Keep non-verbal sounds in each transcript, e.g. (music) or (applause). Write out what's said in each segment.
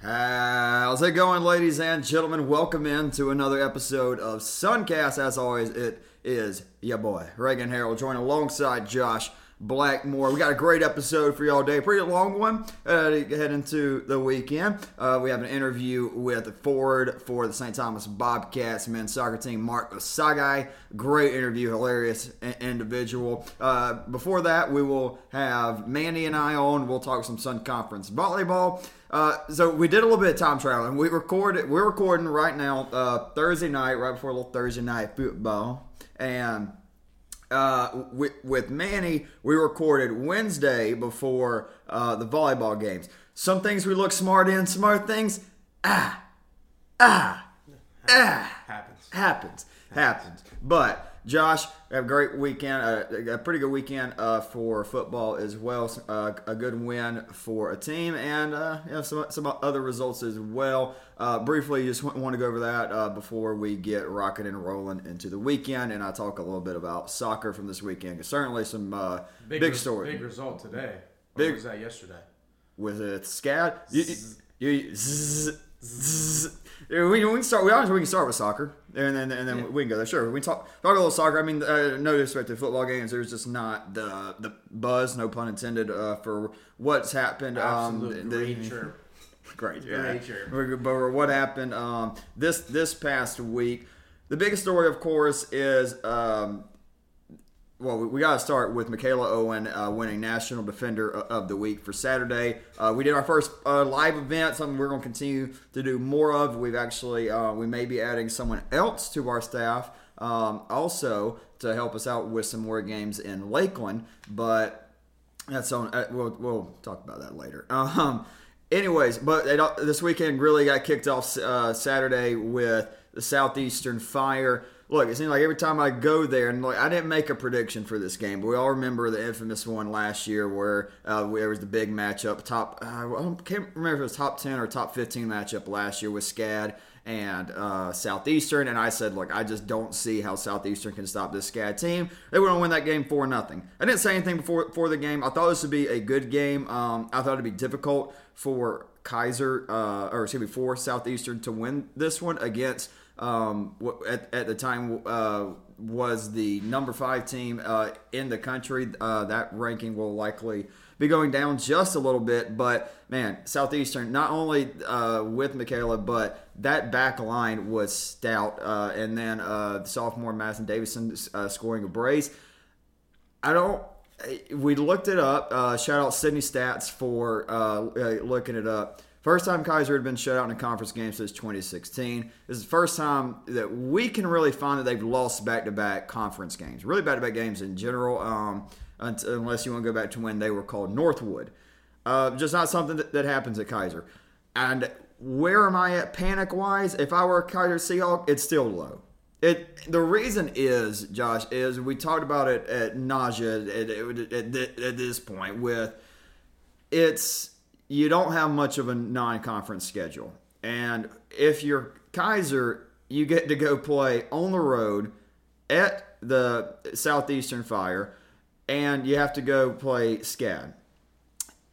How's it going, ladies and gentlemen? Welcome in to another episode of Suncast. As always, it is your boy, Reagan Harold, joined alongside Josh Blackmore. We got a great episode for y'all today. Pretty long one uh, to head into the weekend. Uh, we have an interview with Ford for the St. Thomas Bobcats men's soccer team, Mark Osaghe. Great interview, hilarious individual. Uh, before that, we will have Manny and I on. We'll talk some Sun Conference volleyball. Uh, so we did a little bit of time traveling. We recorded. We're recording right now uh, Thursday night, right before a little Thursday night football, and uh, with, with Manny, we recorded Wednesday before uh, the volleyball games. Some things we look smart in, some other things, ah, ah, ah, happens. happens, happens. But Josh, have a great weekend, uh, a pretty good weekend uh, for football as well. Uh, a good win for a team, and uh, you know, some, some other results as well. Uh, briefly, just want to go over that uh, before we get rocking and rolling into the weekend, and I talk a little bit about soccer from this weekend. Certainly, some big, big story. Big result today. Big, what was that yesterday? Was it SCAD? You, you, you, zzz, zzz, we, we can start. We honestly we can start with soccer, and then and then yeah. we can go there. Sure, we can talk talk a little soccer. I mean, uh, no disrespect to football games. There's just not the the buzz, no pun intended, uh, for what's happened. Absolute um, great the, Great, (laughs) yeah. But what happened um, this this past week? The biggest story, of course, is um, well, we, got to start with Michaela Owen uh, winning National Defender of the Week for Saturday. Uh, we did our first uh, live event, something we're going to continue to do more of. We've actually, uh, we may be adding someone else to our staff um, also to help us out with some more games in Lakeland, but that's on, uh, we'll, we'll talk about that later. (laughs) Um, anyways, but it, this weekend really got kicked off uh, Saturday with the Southeastern Fire look, it seems like every time I go there, and like I didn't make a prediction for this game, but we all remember the infamous one last year where uh, there was the big matchup, top uh, I can't remember if it was top ten or top fifteen matchup last year with SCAD and uh, Southeastern, and I said, look, I just don't see how Southeastern can stop this SCAD team. They were going to win that game for nothing. I didn't say anything before for the game. I thought this would be a good game. Um, I thought it'd be difficult for Keiser, uh, or excuse me, for Southeastern to win this one against um, at, at the time uh, was the number five team uh, in the country. Uh, that ranking will likely be going down just a little bit, but man, Southeastern not only uh, with Michaela, but that back line was stout. Uh, and then uh, sophomore Madison Davison scoring a brace. I don't we looked it up. Uh, shout out Sydney Stats for uh, looking it up. First time Keiser had been shut out in a conference game since 2016. This is the first time that we can really find that they've lost back to back conference games. Really back to back games in general, um, unless you want to go back to when they were called Northwood. Uh, just not something that, that, happens at Keiser. And where am I at panic wise? If I were a Keiser Seahawk, it's still low. It the reason is Josh is we talked about it at nausea at, at, at, at this point with it's you don't have much of a non-conference schedule. And if you're Keiser, you get to go play on the road at the Southeastern Fire, and you have to go play SCAD.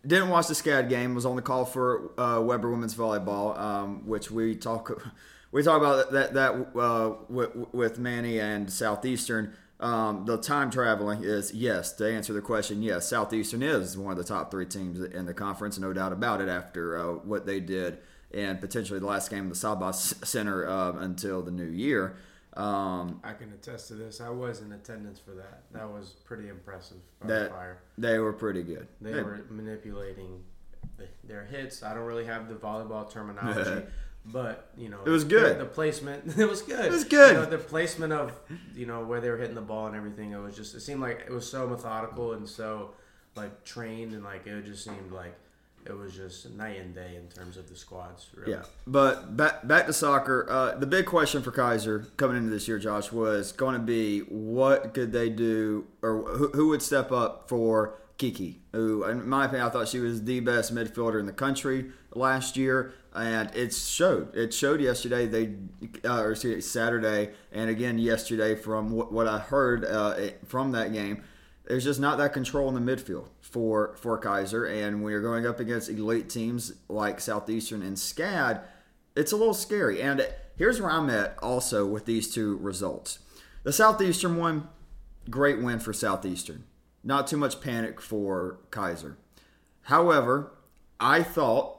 Didn't watch the SCAD game. Was on the call for uh, Webber women's volleyball, um, which we talk (laughs) we talk about that that uh, with, with Manny and Southeastern. Um, the time traveling is yes. To answer the question, yes, Southeastern is one of the top three teams in the conference, no doubt about it. After uh, what they did and potentially the last game of the Sabas Center uh, until the new year. Um, I can attest to this. I was in attendance for that. That was pretty impressive. That fire. they were pretty good. They, they were manipulating their hits. I don't really have the volleyball terminology. (laughs) But you know, it was good. The, the, placement, (laughs) it was good. It was good. You know, the placement of you know where they were hitting the ball and everything. It was just. It seemed like it was so methodical and so like trained and like it just seemed like it was just night and day in terms of the squads. Really. Yeah, but back back to soccer. Uh, the big question for Keiser coming into this year, Josh, was going to be what could they do, or who, who would step up for Kiki, who, in my opinion, I thought she was the best midfielder in the country last year and it showed. It showed yesterday. They uh, or Saturday, and again yesterday from what, what I heard uh, from that game. there's just not that control in the midfield for for Keiser. And when you're going up against elite teams like Southeastern and SCAD, it's a little scary. And here's where I'm at also with these two results. The Southeastern one, great win for Southeastern. Not too much panic for Keiser. However, I thought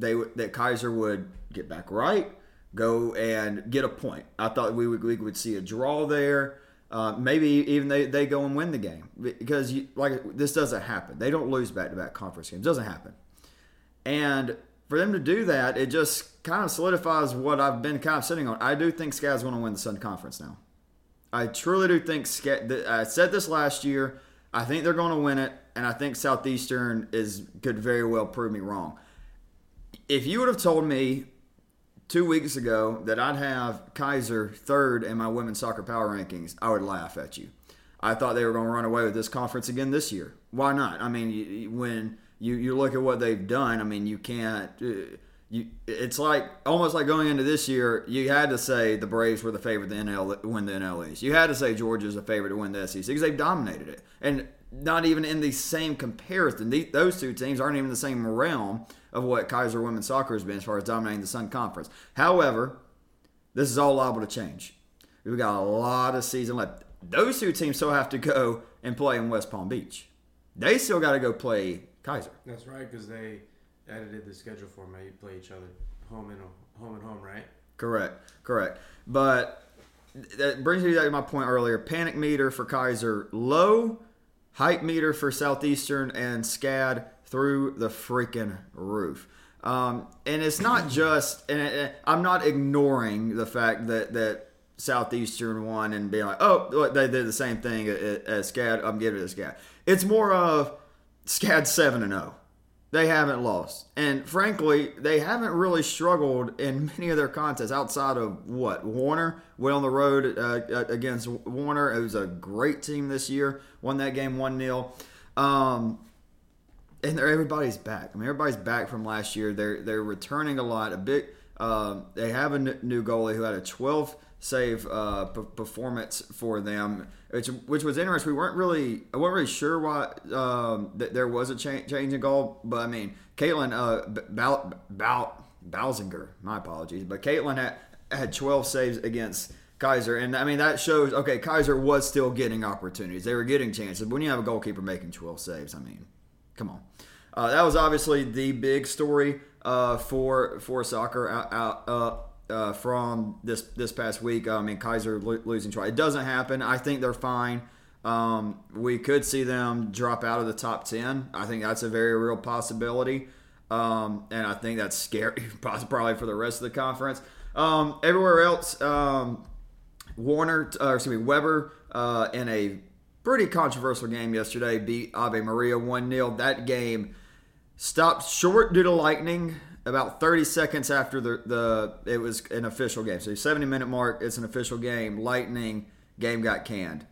they that Keiser would get back right, go and get a point. I thought we would we would see a draw there. Uh, maybe even they, they go and win the game because you, like this doesn't happen. They don't lose back to back conference games. It doesn't happen. And for them to do that, it just kind of solidifies what I've been kind of sitting on. I do think SCAD's going to win the Sun Conference now. I truly do think SCAD. I said this last year. I think they're going to win it, and I think Southeastern is could very well prove me wrong. If you would have told me two weeks ago that I'd have Keiser third in my women's soccer power rankings, I would laugh at you. I thought they were going to run away with this conference again this year. Why not? I mean, when you, you look at what they've done, I mean, you can't. Uh, you, it's like almost like going into this year, you had to say the Braves were the favorite to NL win the NL East. You had to say Georgia's the favorite to win the SEC because they've dominated it, and not even in the same comparison. those two teams aren't even in the same realm of what Keiser women's soccer has been as far as dominating the Sun Conference. However, this is all liable to change. We've got a lot of season left. Those two teams still have to go and play in West Palm Beach. They still got to go play Keiser. That's right, because they edited the schedule for them. You play each other home and home and home, right? Correct, correct. But that brings me back to my point earlier. Panic meter for Keiser low, hype meter for Southeastern and SCAD through the freaking roof. Um, and it's not (clears throat) just, and I'm not ignoring the fact that that Southeastern won and being like, oh, they did the same thing as SCAD. I'm giving it to SCAD. It's more of SCAD seven and zero. Oh. They haven't lost, and frankly, they haven't really struggled in many of their contests outside of what Warner went on the road uh, against Warner. It was a great team this year. Won that game one 0 um, and everybody's back. I mean, everybody's back from last year. They're they're returning a lot. A big. Um, they have a new goalie who had a 12 save uh, p- performance for them, which which was interesting. We weren't really I wasn't really sure why um, that there was a cha- change in goal, but I mean, Caitlin uh, Bal- Bal- Balzinger, my apologies, but Caitlin had had 12 saves against. Keiser, and I mean that shows. Okay, Keiser was still getting opportunities; they were getting chances. When you have a goalkeeper making 12 saves, I mean, come on. Uh, that was obviously the big story uh, for for soccer out, out uh, from this this past week. I mean, Keiser lo- losing try. It doesn't happen. I think they're fine. Um, we could see them drop out of the top ten. I think that's a very real possibility, um, and I think that's scary, (laughs) probably for the rest of the conference. Um, everywhere else, um, Warner, excuse me, Webber uh, in a pretty controversial game yesterday, beat Ave Maria one 0 That game stopped short due to lightning about 30 seconds after the, the it was an official game. So 70 minute mark, it's an official game. Lightning game got canned.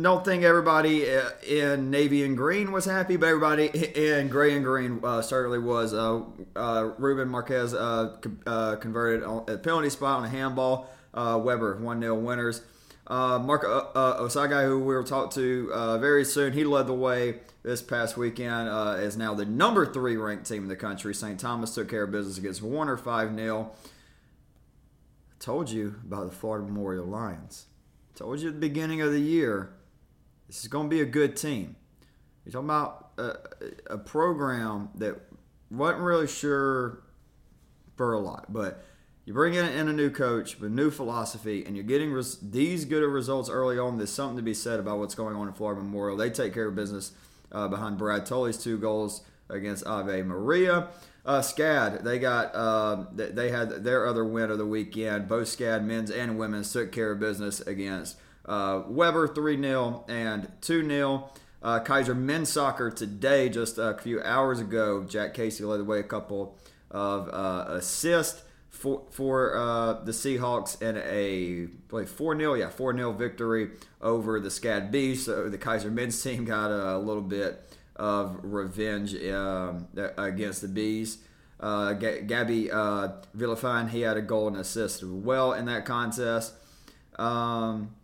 Don't think everybody uh, in navy and green was happy, but everybody (laughs) in gray and green uh, certainly was. Uh, uh, Ruben Marquez uh, uh, converted on a penalty spot on a handball. Webber 1 0 winners. Uh, Mark uh, uh, Osaghe, who we will talk to very soon, he led the way this past weekend uh, is now the number three ranked team in the country. St. Thomas took care of business against Warner 5 0. Told you about the Florida Memorial Lions. Told you at the beginning of the year, this is going to be a good team. You're talking about a, a program that wasn't really sure for a lot, but you bring in, a new coach with new philosophy, and you're getting res- these good results early on. There's something to be said about what's going on in Florida Memorial. They take care of business uh, behind Brad Tully's two goals against Ave Maria. Uh, SCAD, they got uh, they had their other win of the weekend. Both SCAD men's and women's took care of business against uh, Webber 3 0 and 2 0. Uh, Keiser men's soccer today, just a few hours ago, Jack Casey led the way a couple of uh, assists for for uh, the Seahawks in a like four 0 yeah four 0 victory over the Scad Bees. So the Keiser men's (laughs) team got a, little bit of revenge um, against the Bees. Uh, Gabby uh, Villafine, he had a goal and assist as well in that contest. Um,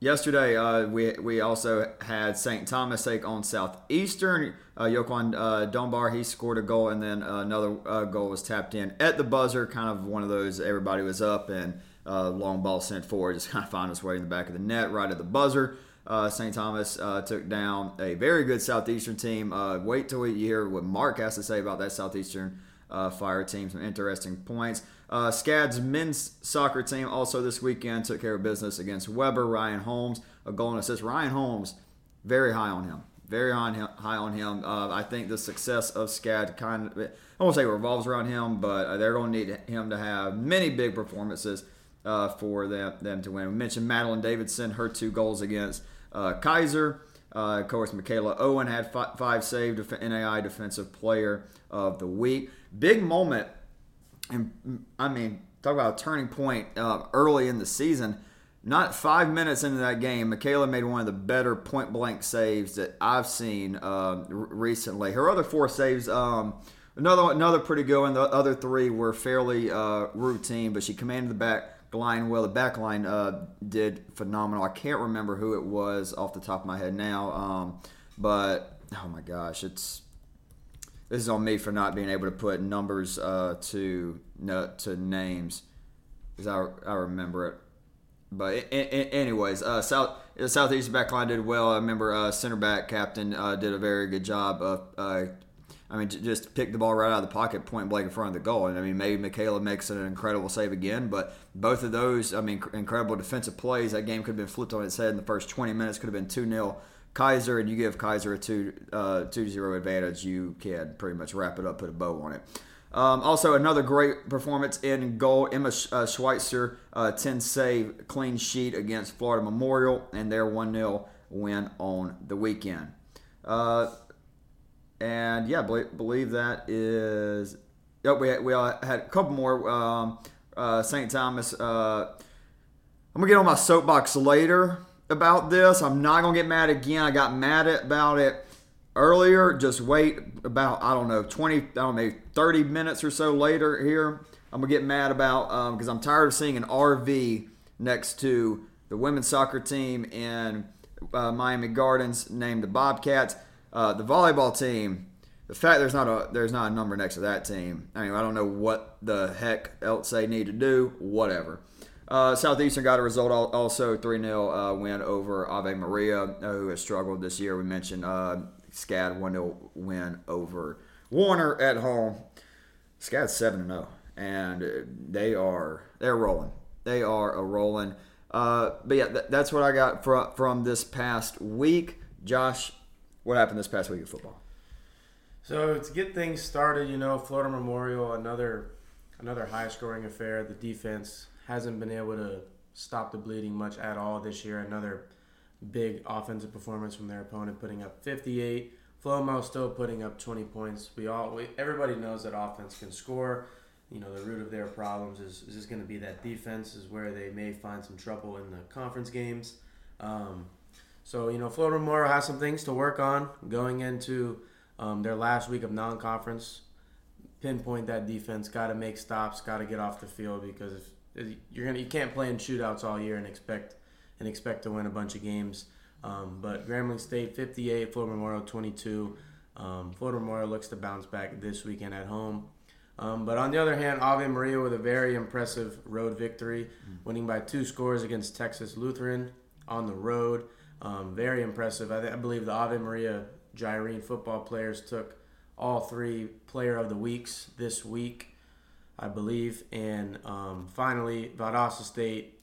yesterday, uh, we we also had St. Thomas take on Southeastern. Uh, Yoquan uh, Dunbar he scored a goal, and then another uh, goal was tapped in at the buzzer. Kind of one of those everybody was up and uh, long ball sent forward, just (laughs) kind of found its way in the back of the net right at the buzzer. Uh, St. Thomas took down a very good Southeastern team. Wait till we hear what Mark has to say about that Southeastern Fire team. Some interesting points. Uh, SCAD's men's soccer team also this weekend took care of business against Webber. Ryan Holmes, a goal and assist. Ryan Holmes, very high on him. Very high on him. High on him. Uh, I think the success of SCAD kind of, I won't say revolves around him, but they're going to need him to have many big performances uh, for them, them to win. We mentioned Madeline Davidson, her two goals against uh, Keiser. Uh, of course, Michaela Owen had five, five saved NAI Defensive Player of the Week. Big moment, and I mean, talk about a turning point uh, early in the season. Not five minutes into that game, Michaela made one of the better point blank saves that I've seen uh, recently. Her other four saves, um, another another pretty good one. The other three were fairly uh, routine, but she commanded the back line well. The back line uh, did phenomenal. I can't remember who it was off the top of my head now, um, but oh my gosh, it's this is on me for not being able to put numbers uh, to no, to names because I, I remember it. But anyways, uh, South the Southeast back line did well. I remember uh, center back captain uh, did a very good job of uh, I mean, just pick the ball right out of the pocket, point blank in front of the goal. And I mean, maybe Michaela makes an incredible save again, but both of those, I mean, incredible defensive plays. That game could have been flipped on its head in the first 20 minutes. Could have been 2 0 Keiser, and you give Keiser a 2 uh, 0 advantage. You can pretty much wrap it up, put a bow on it. Um, also, another great performance in goal. Emma uh, Schweitzer, uh, 10 save, clean sheet against Florida Memorial, and their 1 0 win on the weekend. Uh, and yeah, believe, believe that is. Oh, we we had a couple more. Um, uh, St. Thomas. Uh, I'm gonna get on my soapbox later about this. I'm not gonna get mad again. I got mad about it earlier. Just wait about I don't know 20, I don't know 30 minutes or so later here. I'm gonna get mad about because um, I'm tired of seeing an RV next to the women's soccer team in uh, Miami Gardens named the Bobcats. Uh, the volleyball team, the fact there's not a there's not a number next to that team. I mean, I don't know what the heck else they need to do. Whatever. Uh, Southeastern got a result also 3 0 uh, win over Ave Maria, uh, who has struggled this year. We mentioned uh, SCAD 1 0 win over Warner at home. SCAD 7 0, and they are they're rolling. They are a rolling. Uh, but yeah, th- that's what I got from from this past week. Josh, what happened this past week of football? So to get things started, you know, Florida Memorial, another another high scoring affair. The defense hasn't been able to stop the bleeding much at all this year. Another big offensive performance from their opponent, putting up 58. Flomo still putting up 20 points. We all, we, everybody knows that offense can score. You know, the root of their problems is, is just going to be that defense is where they may find some trouble in the conference games. Um, so, you know, Florida Memorial has some things to work on going into um, their last week of non conference. Pinpoint that defense, got to make stops, got to get off the field because you're gonna you can't play in shootouts all year and expect and expect to win a bunch of games. Um, but Grambling State 58, Florida Memorial 22. Um, Florida Memorial looks to bounce back this weekend at home. Um, but on the other hand, Ave Maria with a very impressive road victory, mm-hmm. winning by two scores against Texas Lutheran on the road. Um, very impressive. I, th- I, believe the Ave Maria Gyrene football players took all three player of the weeks this week, I believe. And um, finally, Valdosta State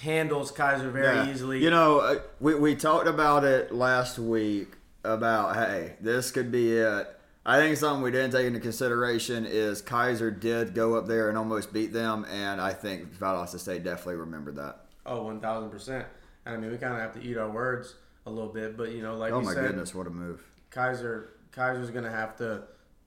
handles Keiser very yeah. easily. You know, uh, we, we talked about it last week about, hey, this could be it. I think something we didn't take into consideration is Keiser did go up there and almost beat them, and I think Valdosta State definitely remembered that. Oh, 1,000%. And I mean, we kind of have to eat our words a little bit, but you know, like oh my said, goodness, what a move! Keiser Keiser's gonna have to,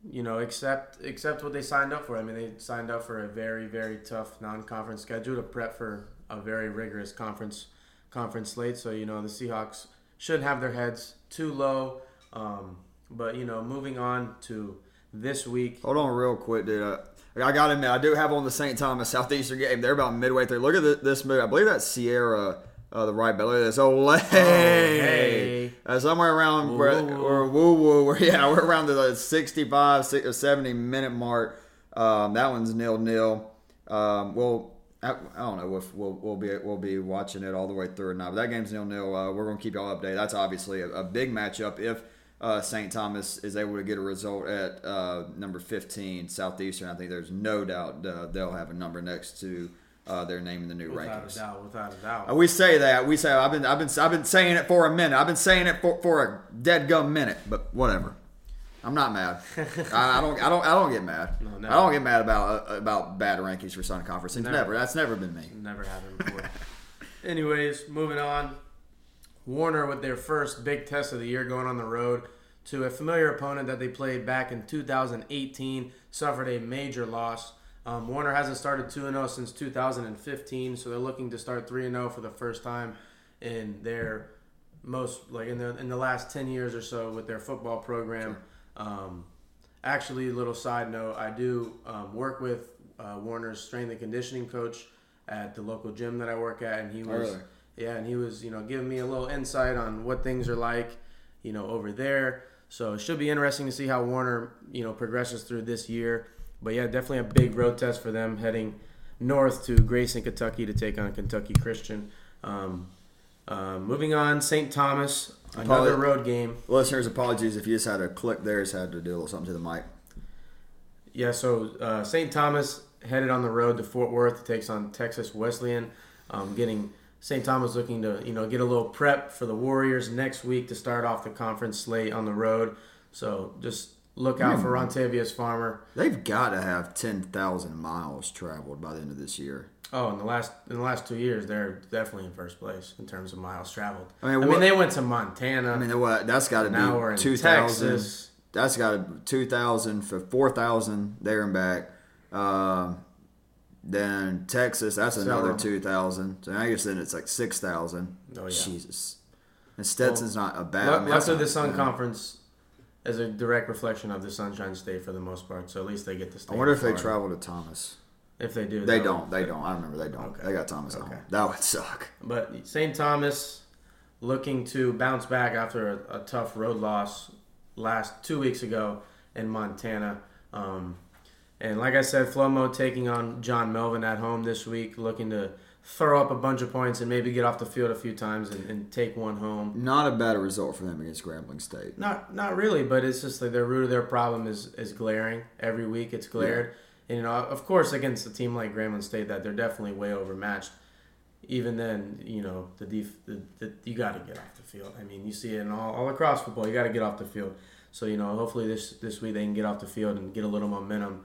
you know, accept accept what they signed up for. I mean, they signed up for a very very tough non-conference schedule to prep for a very rigorous conference conference slate. So you know, the Seahawks shouldn't have their heads too low. Um, but you know, moving on to this week. Hold on, real quick, dude. Uh, I got to admit, I do have on the St. Thomas Southeastern game. They're about midway through. Look at this movie. I believe that's Sierra. Uh, the right belly. That's Olay. Oh, hey. Uh, somewhere around woo, where, woo, where woo woo. (laughs) Where yeah, we're around the 65, 70 minute mark. Um, that one's nil nil. Um, well, I, I, don't know if we'll, we'll be we'll be watching it all the way through or not. But that game's nil nil. Uh, we're gonna keep y'all updated. That's obviously a, a big matchup if uh, St. Thomas is able to get a result at uh, number 15, Southeastern. I think there's no doubt uh, they'll have a number next to uh, their name in the new without rankings. Without a doubt, without a doubt. Uh, we say that. We say I've been I've been I've been saying it for a minute. I've been saying it for, for a dead gum minute, but whatever. I'm not mad. (laughs) I, I, don't. I don't. I don't get mad. No, I don't get mad about uh, about bad rankings for Sun Conference. Never. never. That's never been me. Never happened before. (laughs) Anyways, moving on. Warner with their first big test of the year, going on the road to a familiar opponent that they played back in 2018, suffered a major loss. Um, Warner hasn't started 2 0 since 2015, so they're looking to start 3 0 for the first time in their most, like in the in the last 10 years or so with their football program. Um, actually, a little side note, I do um, work with uh, Warner's strength and conditioning coach at the local gym that I work at, and he oh, was, yeah, and he was, you know, giving me a little insight on what things are like, you know, over there. So it should be interesting to see how Warner, you know, progresses through this year. But yeah, definitely a big road test for them heading north to Grayson, Kentucky to take on Kentucky Christian. Um, uh, moving on, St. Thomas Another road game. Listeners, apologies if you just had to click there, just had to do a little something to the mic. Yeah, so uh, St. Thomas headed on the road to Fort Worth takes on Texas Wesleyan, um, getting St. Thomas looking to you know get a little prep for the Warriors next week to start off the conference slate on the road. So just look out for Rontavious Farmer. They've got to have ten thousand miles traveled by the end of this year. Oh, in the last in the last two years, they're definitely in first place in terms of miles traveled. I mean, I mean they went to Montana. I mean, what? That's got to be two thousand. That's got to two thousand for four thousand there and back. Um, then Texas, that's another two thousand. So now you're saying it's like six thousand. Oh yeah. Jesus. And Stetson's well, not a bad. I mean, the Sun bad. Conference is a direct reflection of the Sunshine State for the most part. So at least they get to stay. I wonder if they travel to Thomas. If they do, they don't. They don't. I remember they don't. Okay. They got Thomas okay. That would suck. But St. Thomas looking to bounce back after a, a, tough road loss last two weeks ago in Montana. Um, and like I said, Flomo taking on John Melvin at home this week, looking to throw up a bunch of points and maybe get off the field a few times and, and take one home. Not a bad result for them against Grambling State. Not not really, but it's just like the root of their problem is is glaring every week. It's glared. Yeah and, you know, of course, against a team like Grambling State, that they're definitely way overmatched. Even then, you know, the, def- the, the you got to get off the field. I mean, you see it in all, all across football. You got to get off the field. So you know, hopefully this this week they can get off the field and get a little momentum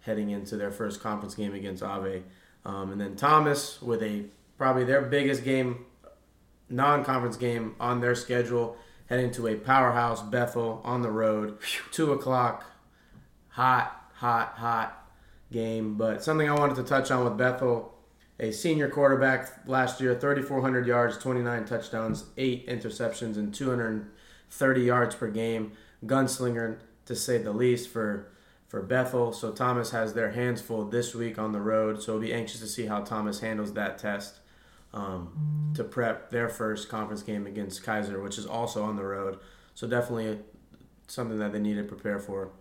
heading into their first conference game against Ave. Um, and then Thomas with a probably their biggest game, non-conference game on their schedule, heading to a powerhouse Bethel on the road, two o'clock, hot, hot, hot game. But something I wanted to touch on with Bethel, a senior quarterback last year, 3,400 yards, 29 touchdowns, eight interceptions, and 230 yards per game. Gunslinger, to say the least, for for Bethel. So Thomas has their hands full this week on the road. So we'll be anxious to see how Thomas handles that test um, to prep their first conference game against Keiser, which is also on the road. So definitely something that they need to prepare for.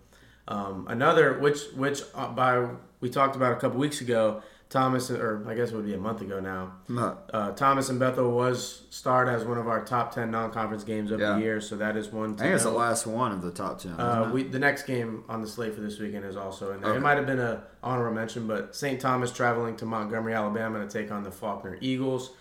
Um, another, which which uh, by we talked about a couple weeks ago, Thomas, or I guess it would be a month ago now. Uh, Thomas and Bethel was starred as one of our top ten non-conference games of yeah. the year, so that is one. I think it's the last one of the top ten. Uh, we the next game on the slate for this weekend is also in there. Okay. It might have been a honorable mention, but St. Thomas traveling to Montgomery, Alabama, to take on the Faulkner Eagles.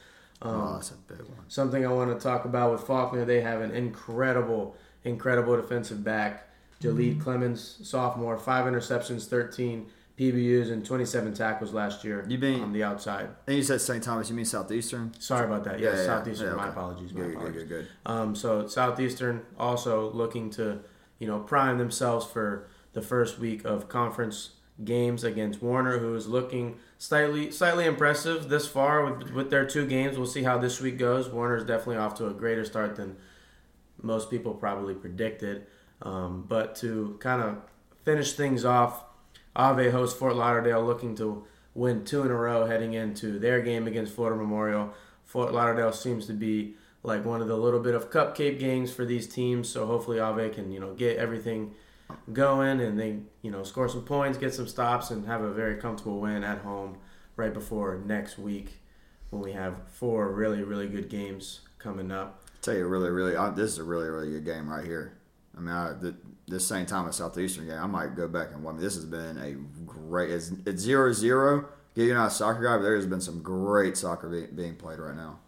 Um, oh, that's a big one. Something I want to talk about with Faulkner, they have an incredible, incredible defensive back. Jalid mm-hmm. Clemens, sophomore, five interceptions, 13 PBUs, and 27 tackles last year you mean, on the outside. And you said St. Thomas, you mean Southeastern? Sorry about that. Yes, yeah, yeah, Southeastern. Yeah, okay. My apologies. My good, apologies. Good, good, good. Um, so Southeastern also looking to, you know, prime themselves for the first week of conference games against Warner, who is looking slightly slightly impressive this far with, with their two games. We'll see how this week goes. Warner is definitely off to a greater start than most people probably predicted. Um, but to kind of finish things off, Ave hosts Fort Lauderdale, looking to win two in a row heading into their game against Florida Memorial. Fort Lauderdale seems to be like one of the little bit of cupcake games for these teams, so hopefully Ave can you know get everything going and they you know score some points, get some stops, and have a very comfortable win at home right before next week when we have four really really good games coming up. I'll tell you, really, really, I, this is a really, really good game right here. I mean, I, the, this St. Thomas Southeastern game, I might go back and watch. This has been a great. It's, it's zero zero. Yeah, you're not a soccer guy, but there has been some great soccer be, being played right now.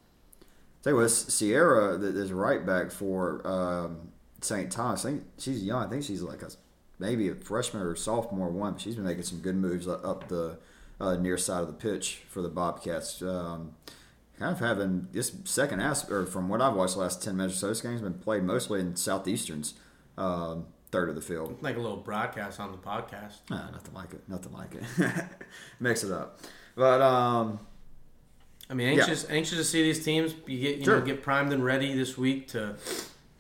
Tell you what, Sierra, there's right back for um, St. Thomas. I think she's young. I think she's like a maybe a freshman or sophomore one. But she's been making some good moves up the uh, near side of the pitch for the Bobcats. Um, kind of having this second half, or from what I've watched the last 10 minutes or so, this game's been played mostly in Southeastern's um, third of the field. Like a little broadcast on the podcast. Nah, nothing like it. Nothing like it. (laughs) Mix it up. But, um, I mean, anxious yeah. anxious to see these teams. You get you sure. know get primed and ready this week to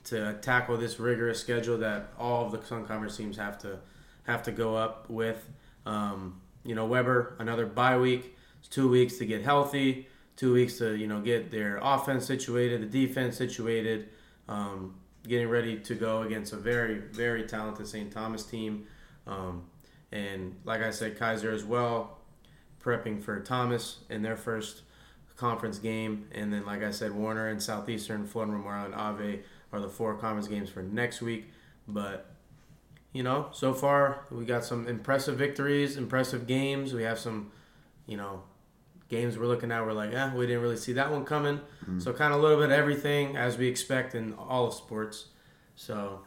to tackle this rigorous schedule that all of the Sun Conference teams have to have to go up with. Um, you know, Webber another bye week. It's two weeks to get healthy two weeks to you know get their offense situated, the defense situated, um, getting ready to go against a very very talented St. Thomas team, um, and like I said, Keiser as well, prepping for Thomas in their first conference game, and then like I said, Warner and Southeastern, Florida Memorial, and Ave are the four conference games for next week, but. You know, so far we got some impressive victories, impressive games. We have some, you know, games we're looking at, we're like, yeah, we didn't really see that one coming. Mm-hmm. So kind of a little bit of everything as we expect in all of sports. So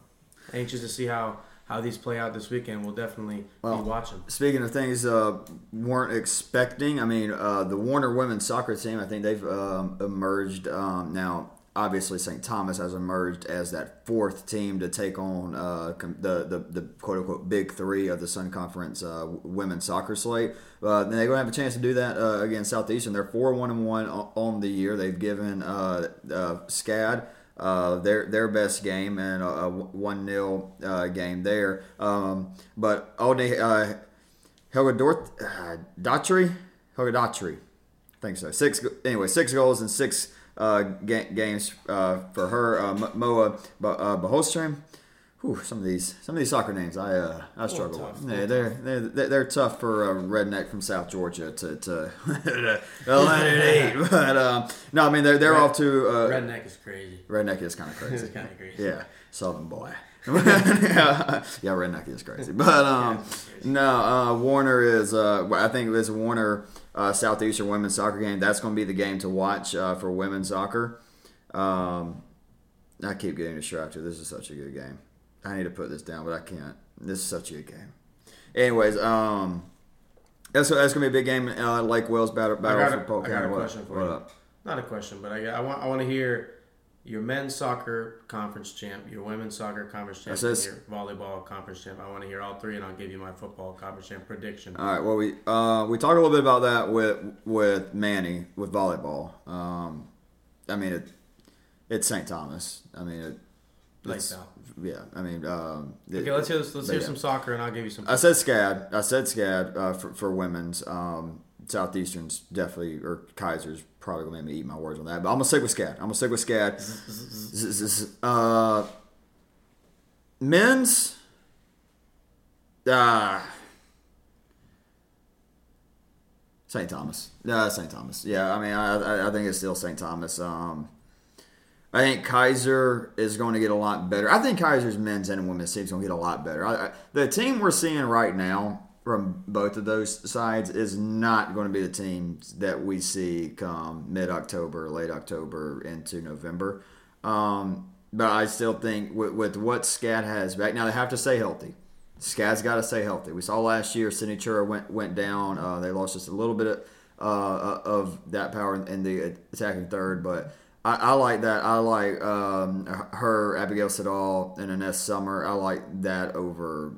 anxious to see how how these play out this weekend. We'll definitely well, be watching. Speaking of things uh, weren't expecting, I mean, uh, the Warner women's soccer team, I think they've um, emerged um, now obviously St. Thomas has emerged as that fourth team to take on uh, the, the, the quote unquote big three of the Sun Conference uh, women's soccer slate. Uh, they're going to have a chance to do that uh, against Southeastern. They're four one and one on the year. They've given uh, uh, SCAD. their their best game and a one 0 game there, um, but Aldney uh, Helga Dorth uh, Helga Daughtry, I think so. Six anyway, six goals and six uh, ga- games uh, for her. Uh, Moa uh, Bahostrom. Whew, some of these some of these soccer names I uh, I struggle with. Yeah, they're, they're they're tough for a redneck from South Georgia to to, (laughs) let it eat. (laughs) But um, no, I mean they're they're Red, off to uh, redneck is crazy. Redneck is kind of (laughs) crazy. kind of crazy. Yeah, Southern boy. yeah, yeah, redneck is crazy. But um, no, uh, Warner is. Uh, I think this Warner uh, Southeastern women's soccer game. That's going to be the game to watch uh, for women's soccer. Um, I keep getting distracted. This is such a good game. I need to put this down, but I can't. This is such a good game. Anyways, um, that's, that's gonna be a big game. Uh, Lake Wales battle battle I got a, for Polk I got a question for you. Not a question, but I, I want I want to hear your men's soccer conference champ, your women's soccer conference champ, and your volleyball conference champ. I want to hear all three, and I'll give you my football conference champ prediction. All right. Well, we uh, we talked a little bit about that with with Manny with volleyball. Um, I mean, it, it's St. Thomas. I mean, it, it's, yeah. I mean, um, okay. Let's hear this, let's hear yeah. some soccer, and I'll give you some. I said SCAD. I said SCAD uh, for for women's. Um, Southeastern's definitely or Keiser's probably gonna make me eat my words on that. But I'm gonna stick with SCAD. I'm gonna stick with SCAD. uh, men's. Ah. Uh, St. Thomas. Yeah, St. Thomas. Yeah, I mean, I, I think it's still St. Thomas. Um, I think Keiser is going to get a lot better. I think Keiser's men's and women's team is going to get a lot better. I, I, the team we're seeing right now from both of those sides is not going to be the teams that we see come mid October, late October into November. Um, but I still think with, with, what SCAD has back now, they have to stay healthy. SCAD's got to stay healthy. We saw last year Sydney Chura went went down. Uh, they lost just a little bit of, uh, of that power in the attacking third, but. I, I like that. I like um, her, Abigail Siddall, and Ines Summer. I like that over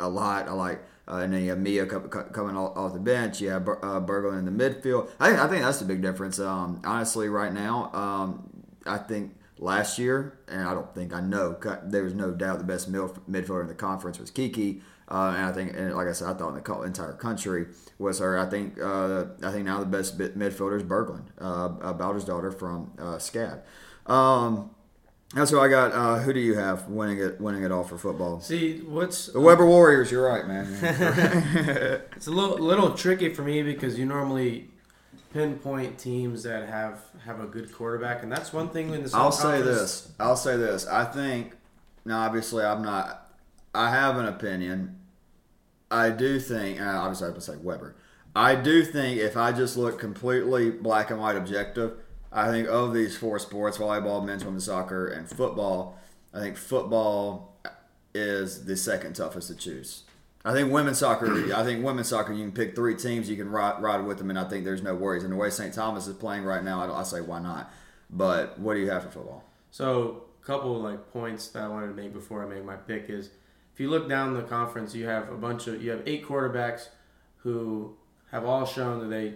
a lot. I like uh, and then you have Mia coming off the bench. You have uh, Berglund in the midfield. I, I think that's the big difference. Um, honestly, right now, um, I think last year, and I don't think I know, there was no doubt the best midfielder in the conference was Kiki. Uh, and I think, and like I said, I thought in the entire country was her. I think, uh, I think now the best midfielder is Berglund, uh, Bowder's daughter from uh, SCAD. Um, that's who I got. Uh, who do you have winning it? Winning it all for football. See, what's the Webber Warriors? You're right, man. (laughs) it's a little little tricky for me because you normally pinpoint teams that have have a good quarterback, and that's one thing in the. I'll say this. I'll say this. I think. Now, obviously, I'm not. I have an opinion. I do think. obviously, I have to say Webber. I do think if I just look completely black and white objective I think of these four sports volleyball, men's, women's soccer, and football I think football is the second toughest to choose. I think women's soccer. (clears throat) I think women's soccer. You can pick three teams. You can ride, ride with them, and I think there's no worries. And the way St. Thomas is playing right now, I, I say why not. But what do you have for football? So, a couple like points that I wanted to make before I make my pick is, if you look down the conference, you have a bunch of you have eight quarterbacks who have all shown that they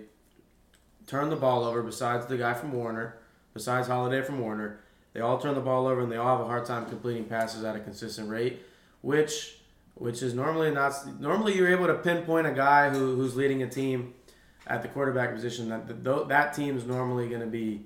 turn the ball over besides the guy from Warner, besides Holiday from Warner. They all turn the ball over and they all have a hard time completing passes at a consistent rate, which which is normally not normally you're able to pinpoint a guy who, who's leading a team at the quarterback position that that, that team's normally going to be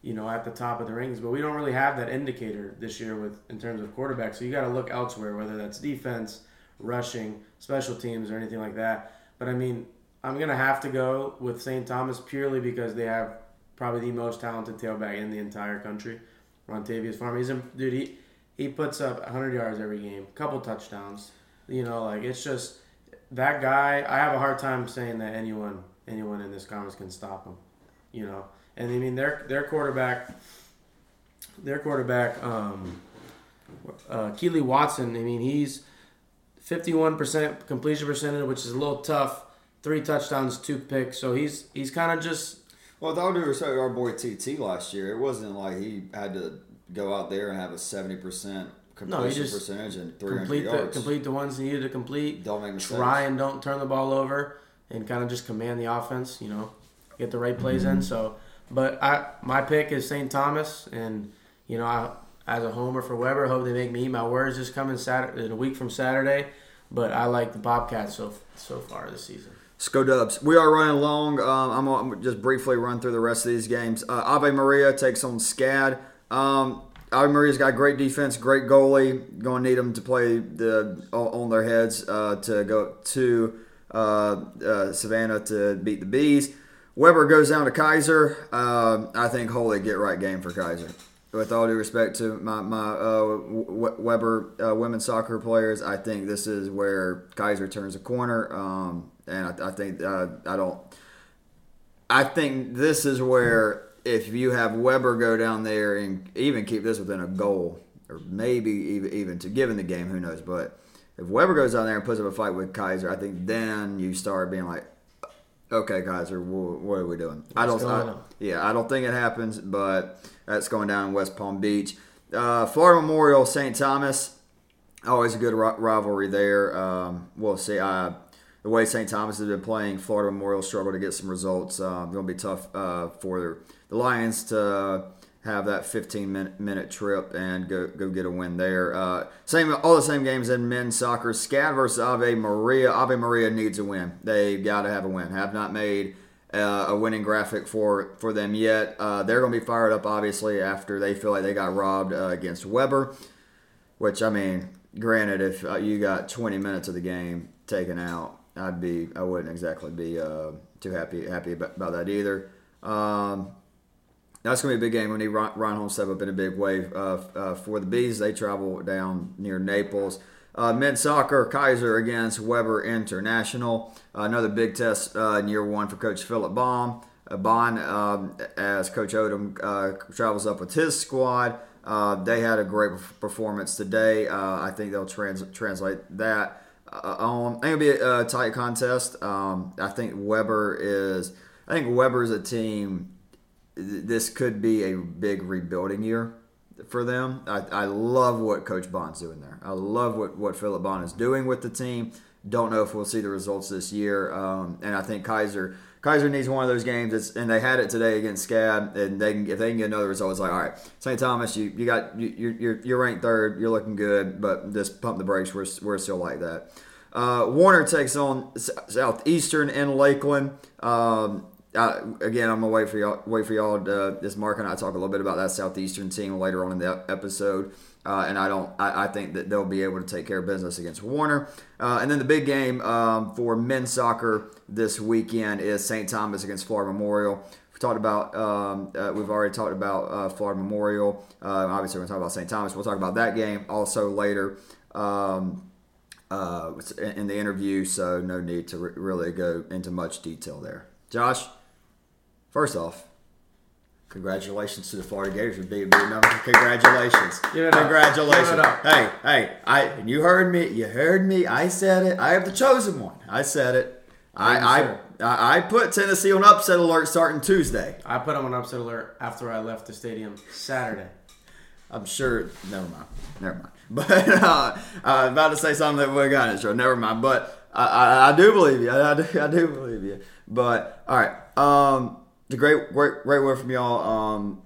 you know at the top of the rings but we don't really have that indicator this year with in terms of quarterback so you got to look elsewhere whether that's defense rushing special teams or anything like that but i mean I'm gonna have to go with St. Thomas purely because they have probably the most talented tailback in the entire country. Rontavious Farmer. He's a, dude. He he puts up 100 yards every game, couple touchdowns. You know, like it's just that guy. I have a hard time saying that anyone anyone in this conference can stop him. You know, and I mean their their quarterback, their quarterback, um, uh, Keely Watson. I mean he's 51% completion percentage, which is a little tough three touchdowns, two picks. So he's he's kind of just. Well, with all due respect, our boy TT last year, it wasn't like he had to go out there and have a seventy percent completion no, he just percentage and three hundred yards. The, complete the ones he needed to complete. Don't make mistakes. Try and don't turn the ball over, and kind of just command the offense. You know, get the right plays mm-hmm. in. So, but I my pick is St. Thomas, and you know, I, as a homer for Webber, hope they make me eat my words this coming Saturday, in a week from Saturday. But I like the Bobcats so so far this season. Sco Dubs. We are running long. Um, I'm going to just briefly run through the rest of these games. Uh, Ave Maria takes on SCAD. Um, Ave Maria's got great defense, great goalie. Going to need them to play the on their heads uh, to go to uh, uh, Savannah to beat the Bees. Webber goes down to Keiser. Uh, I think holy get right game for Keiser. With all due respect to my my uh, Webber women's soccer players, I think this is where Keiser turns a corner. Um, and I, I think uh, I don't. I think this is where if you have Webber go down there and even keep this within a goal, or maybe even even to given the game, who knows? But if Webber goes down there and puts up a fight with Keiser, I think then you start being like, okay, Keiser, what are we doing? What's I don't. I, yeah, I don't think it happens, but that's going down in West Palm Beach. Uh, Florida Memorial, St. Thomas, always a good rivalry there. Um, we'll see. I the way St. Thomas has been playing, Florida Memorial struggle to get some results. Uh, going to be tough uh, for the Lions to have that 15 minute, minute trip and go go get a win there. Uh, same all the same games in men's soccer. SCAD versus Ave Maria. Ave Maria needs a win. They've got to have a win. Have not made uh, a winning graphic for for them yet. Uh, they're going to be fired up obviously after they feel like they got robbed uh, against Webber. Which I mean, granted, if uh, you got 20 minutes of the game taken out I'd be I wouldn't exactly be uh, too happy happy about, about that either. Um, that's gonna be a big game. We need Ron, Ron Holmes step up in a big way uh, for the bees. They travel down near Naples. Uh, men's soccer, Keiser against Webber International. another big test uh, in year one for Coach Philip Baum. Uh, Bond, um, as Coach Odom uh, travels up with his squad. they had a great performance today. I think they'll trans- translate that uh, I think it'll be a, a tight contest. Um, I think Webber is. I think Webber is a team. This could be a big rebuilding year for them. I, I love what Coach Bond's doing there. I love what what Philip Bond is doing with the team. Don't know if we'll see the results this year. Um, and I think Keiser Keiser needs one of those games. It's, and they had it today against SCAD, and they can if they can get another result, it's like all right, St. Thomas, you you got you, you're you're ranked third, you're looking good, but just pump the brakes. We're we're still like that. Uh, Warner takes on Southeastern in Lakeland. Um, again, I'm gonna wait for y'all. Wait for y'all. To, this Mark and I talk a little bit about that Southeastern team later on in the episode. Uh, and I don't. I, I, think that they'll be able to take care of business against Warner. Uh, and then the big game um, for men's soccer this weekend is St. Thomas against Florida Memorial. We talked about. Um, uh, we've already talked about uh, Florida Memorial. Uh, obviously, we're to talk about St. Thomas. We'll talk about that game also later. Um, uh, in the interview, so no need to re- really go into much detail there. Josh, first off, Congratulations to the Florida Gators for being big number. Congratulations. Congratulations. Hey, hey, I you heard me. You heard me. I said it. I have the chosen one. I said it. I, I I put Tennessee on upset alert starting Tuesday. I put them on upset alert after I left the stadium Saturday. I'm sure. Never mind. Never mind. (laughs) But uh, I was about to say something that we got in show. Never mind. But I, I, I, do believe you. I, I, do, I do believe you. But all right. Um, a great, great, great word from y'all. Um,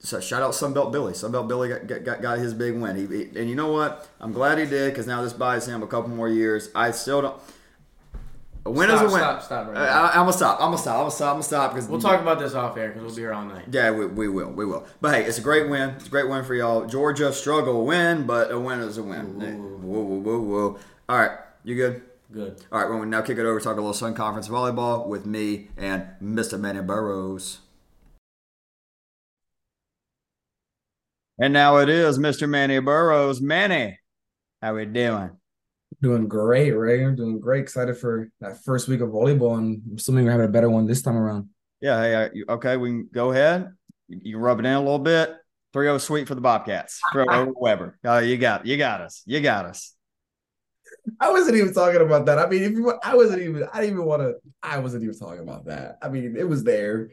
so shout out Sunbelt Billy. Sunbelt Billy got, got, got his big win. He, he, and you know what? I'm glad he did because now this buys him a couple more years. I still don't. A win stop, is a win. Stop, stop, right I, am gonna stop. I'm gonna stop. I'm gonna stop. I'm gonna stop because we'll talk about this off air because we'll be here all night. Yeah, we, we will. We will. But hey, it's a great win. It's a great win for y'all. Georgia struggle win, but a win is a win. Whoa, whoa, whoa, whoa. All right, you good? Good. All right, well, we now kick it over, talk a little Sun Conference volleyball with me and Mr. Manny Burrows. And now it is Mr. Manny Burrows. Manny, how we doing? Doing great, Ray. I'm doing great. Excited for that first week of volleyball, and I'm assuming we're having a better one this time around. Yeah. Hey. Okay. We can go ahead. You can rub it in a little bit. 3-0 sweep for the Bobcats. Throw over Webber. Oh, you got you got us. You got us. I wasn't even talking about that. I mean, if you, I wasn't even, I didn't even want to. I wasn't even talking about that. I mean, it was there.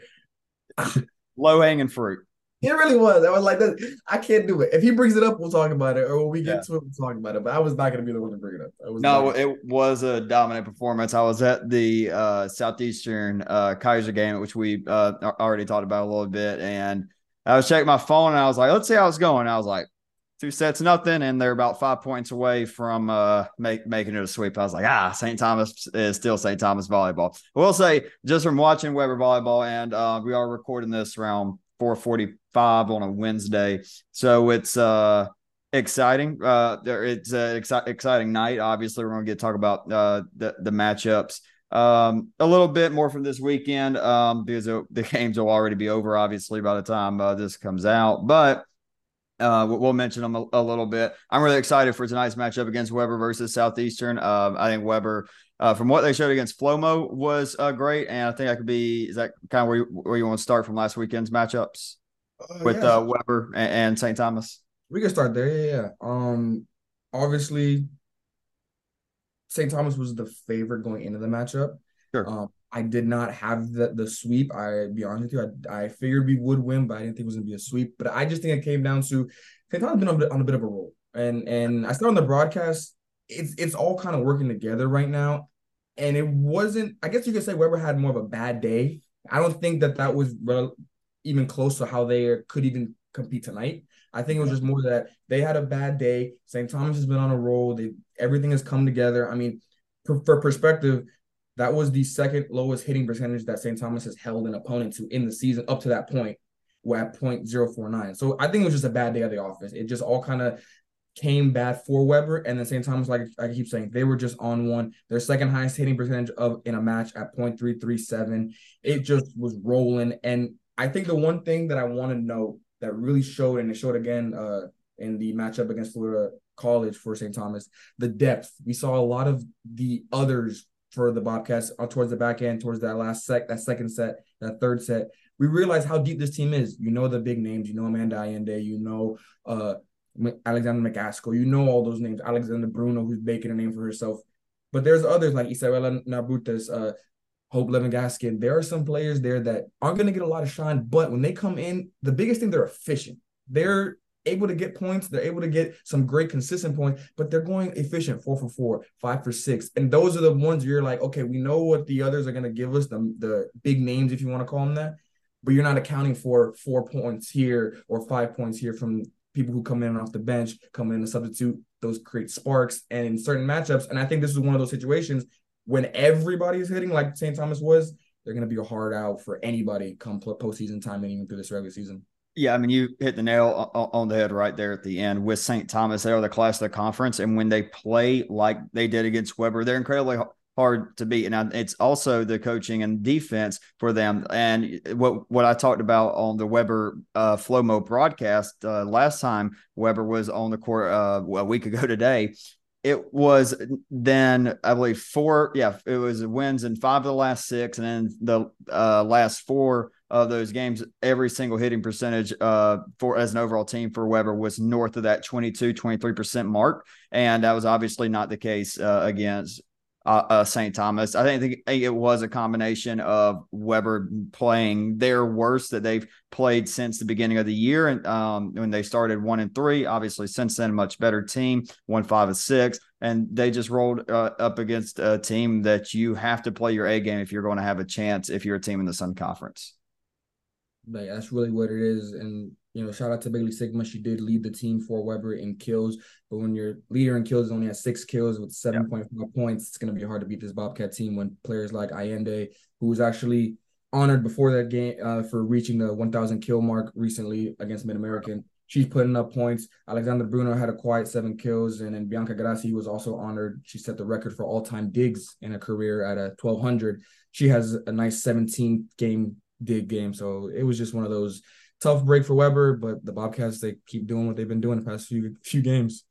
(sighs) Low hanging fruit. It really was. I was like, I can't do it. If he brings it up, we'll talk about it. Or when we get yeah. to it, we'll talk about it. But I was not going to be the one to bring it up. no, it was a dominant performance. I was at the uh, Southeastern uh, Keiser game, which we uh, already talked about a little bit. And I was checking my phone and I was like, let's see how it's going. I was like, two sets nothing, and they're about five points away from uh, make, making it a sweep. I was like, ah, St. Thomas is still St. Thomas volleyball. I will say, just from watching Webber volleyball, and uh, we are recording this around 4:45 on a Wednesday, so it's uh, exciting. Uh, it's an exci- exciting night. Obviously, we're going to get to talk about uh, the the matchups. Um, a little bit more from this weekend um, because the games will already be over, obviously, by the time uh, this comes out. But uh, we'll mention them a, a, little bit. I'm really excited for tonight's matchup against Webber versus Southeastern. Uh, I think Webber, uh, from what they showed against Flomo, was uh, great, and I think I could be. Is that kind of where you, where you want to start from last weekend's matchups uh, with yeah. Uh, Webber and, and St. Thomas? We can start there. Yeah, yeah. Um, obviously, St. Thomas was the favorite going into the matchup. Sure. Um, I did not have the the sweep. I be honest with you, I, I figured we would win, but I didn't think it was gonna be a sweep. But I just think it came down to. Thomas been on, on a bit of a roll, and and I said on the broadcast, it's it's all kind of working together right now, and it wasn't. I guess you could say Webber had more of a bad day. I don't think that that was even close to how they could even compete tonight. I think it was just more that they had a bad day. St. Thomas has been on a roll. They everything has come together. I mean, for perspective, that was the second lowest hitting percentage that St. Thomas has held an opponent to in the season up to that point, at 0.049. So I think it was just a bad day of the office. It just all kind of came bad for Webber. And then St. Thomas, like I keep saying, they were just on one. Their second highest hitting percentage of in a match at 0.337. It just was rolling. And I think the one thing that I want to note that really showed, and it showed again uh, in the matchup against Florida College for St. Thomas, the depth. We saw a lot of the others for the Bobcats uh, towards the back end, towards that last set, that second set, that third set. We realize how deep this team is. You know the big names. You know Amanda Allende. You know uh, Alexander McCaskill. You know all those names. Alexander Bruno, who's making a name for herself. But there's others like Isabella Narbutas, uh, Hope Levin Gaskin. There are some players there that aren't going to get a lot of shine, but when they come in, the biggest thing they're efficient. They're able to get points. They're able to get some great consistent points, but they're going efficient four for four, five for six. And those are the ones you're like, okay, we know what the others are going to give us, the, the big names, if you want to call them that, but you're not accounting for four points here or five points here from people who come in off the bench, come in a substitute, those create sparks. And in certain matchups, and I think this is one of those situations when everybody is hitting like St. Thomas was, they're going to be a hard out for anybody come postseason time and even through this regular season. Yeah, I mean, you hit the nail on the head right there at the end with St. Thomas. They are the class of the conference. And when they play like they did against Webber, they're incredibly hard to beat. And it's also the coaching and defense for them. And what what I talked about on the Webber uh, Flomo broadcast uh, last time Webber was on the court uh, a week ago today. It was then I believe four. Yeah, it was wins in five of the last six, and then the uh, last four of those games, every single hitting percentage uh, for as an overall team for Webber was north of that 22, 23% mark. And that was obviously not the case uh, against uh, uh, St. Thomas. I think it was a combination of Webber playing their worst that they've played since the beginning of the year, and um, when they started one and three, obviously since then a much better team, one five and six, and they just rolled uh, up against a team that you have to play your A game if you're going to have a chance if you're a team in the Sun Conference. Like that's really what it is, and you know, shout out to Bailey Sigma. She did lead the team for Webber in kills, but when your leader in kills only has six kills with seven point five yeah. points, it's going to be hard to beat this Bobcat team. When players like Allende, who was actually honored before that game uh, for reaching the 1,000 kill mark recently against Mid American, she's putting up points. Alexander Bruno had a quiet seven kills, and then Bianca Grassi was also honored. She set the record for all time digs in a career at a 1,200. She has a nice 17 game dig game, so it was just one of those tough break for Webber, but the Bobcats they keep doing what they've been doing the past few few games.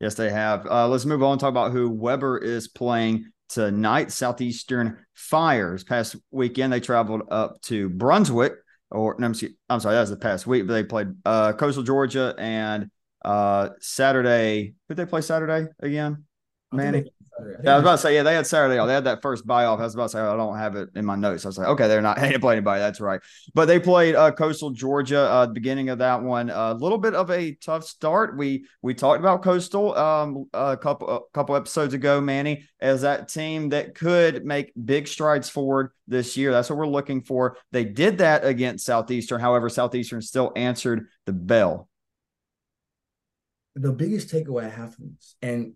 Yes, they have. Uh, let's move on and talk about who Webber is playing tonight. Southeastern Fires. Past weekend, they traveled up to Brunswick, or no, I'm sorry, that was the past week, but they played uh, Coastal Georgia and uh, Saturday. Who did they play Saturday again? Manny. Yeah, I was about to (laughs) say, yeah, they had Saturday off. They had that first buy off. I was about to say, I don't have it in my notes. I was like, okay, they're not, (laughs) they didn't play anybody. That's right. But they played uh, Coastal Georgia uh, the beginning of that one. A little bit of a tough start. We we talked about Coastal um, a couple a couple episodes ago, Manny, as that team that could make big strides forward this year. That's what we're looking for. They did that against Southeastern. However, Southeastern still answered the bell. The biggest takeaway I have from this, and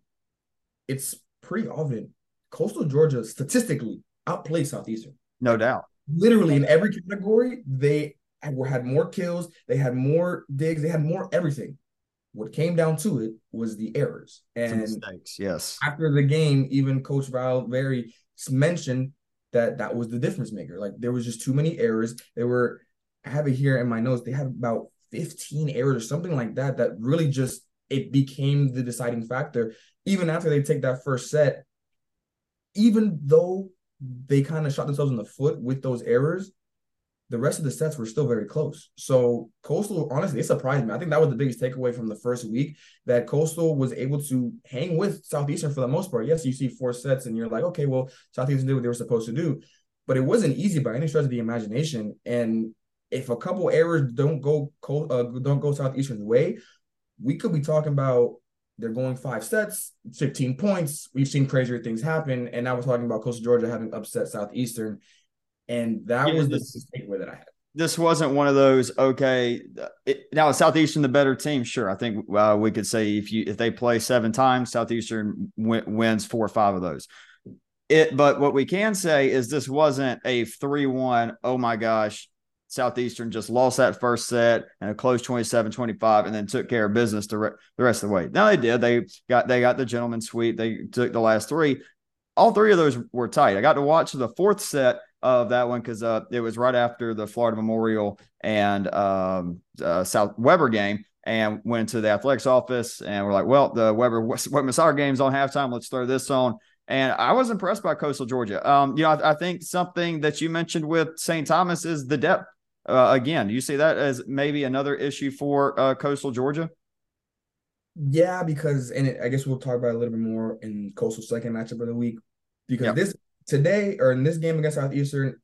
it's pretty often Coastal Georgia statistically outplayed Southeastern. No doubt. Literally in every category, they had more kills, they had more digs, they had more everything. What came down to it was the errors and mistakes. Yes. After the game, even Coach Val very mentioned that that was the difference maker. Like there was just too many errors. They were. I have it here in my notes. They had about 15 errors or something like that. That really just it became the deciding factor even after they take that first set, even though they kind of shot themselves in the foot with those errors, the rest of the sets were still very close. So Coastal, honestly, it surprised me. I think that was the biggest takeaway from the first week that Coastal was able to hang with Southeastern for the most part. Yes, you see four sets and you're like, okay, well, Southeastern did what they were supposed to do, but it wasn't easy by any stretch of the imagination. And if a couple errors don't go uh, don't go Southeastern's way, we could be talking about they're going five sets, 15 points. We've seen crazier things happen. And I was talking about Coastal Georgia having upset Southeastern. And that yeah, was the takeaway that I had. This wasn't one of those, okay, it, now Southeastern the better team. Sure. I think uh, we could say if you if they play seven times, Southeastern wins four or five of those. It, but what we can say is this wasn't a 3 1, oh my gosh, Southeastern just lost that first set and a close 27-25 and then took care of business the, re- the rest of the way. Now they did. They got they got the gentleman sweep. They took the last three. All three of those were tight. I got to watch the fourth set of that one because uh, it was right after the Florida Memorial and um, uh, South Webber game and went to the athletics office and we're like, well, the Webber Webber Soccer game's on halftime. Let's throw this on. And I was impressed by Coastal Georgia. Um, you know, I, I, think something that you mentioned with St. Thomas is the depth uh, again, do you see that as maybe another issue for uh, Coastal Georgia? Yeah, because and it, I guess we'll talk about a little bit more in Coastal second matchup of the week because yep. this today or in this game against Southeastern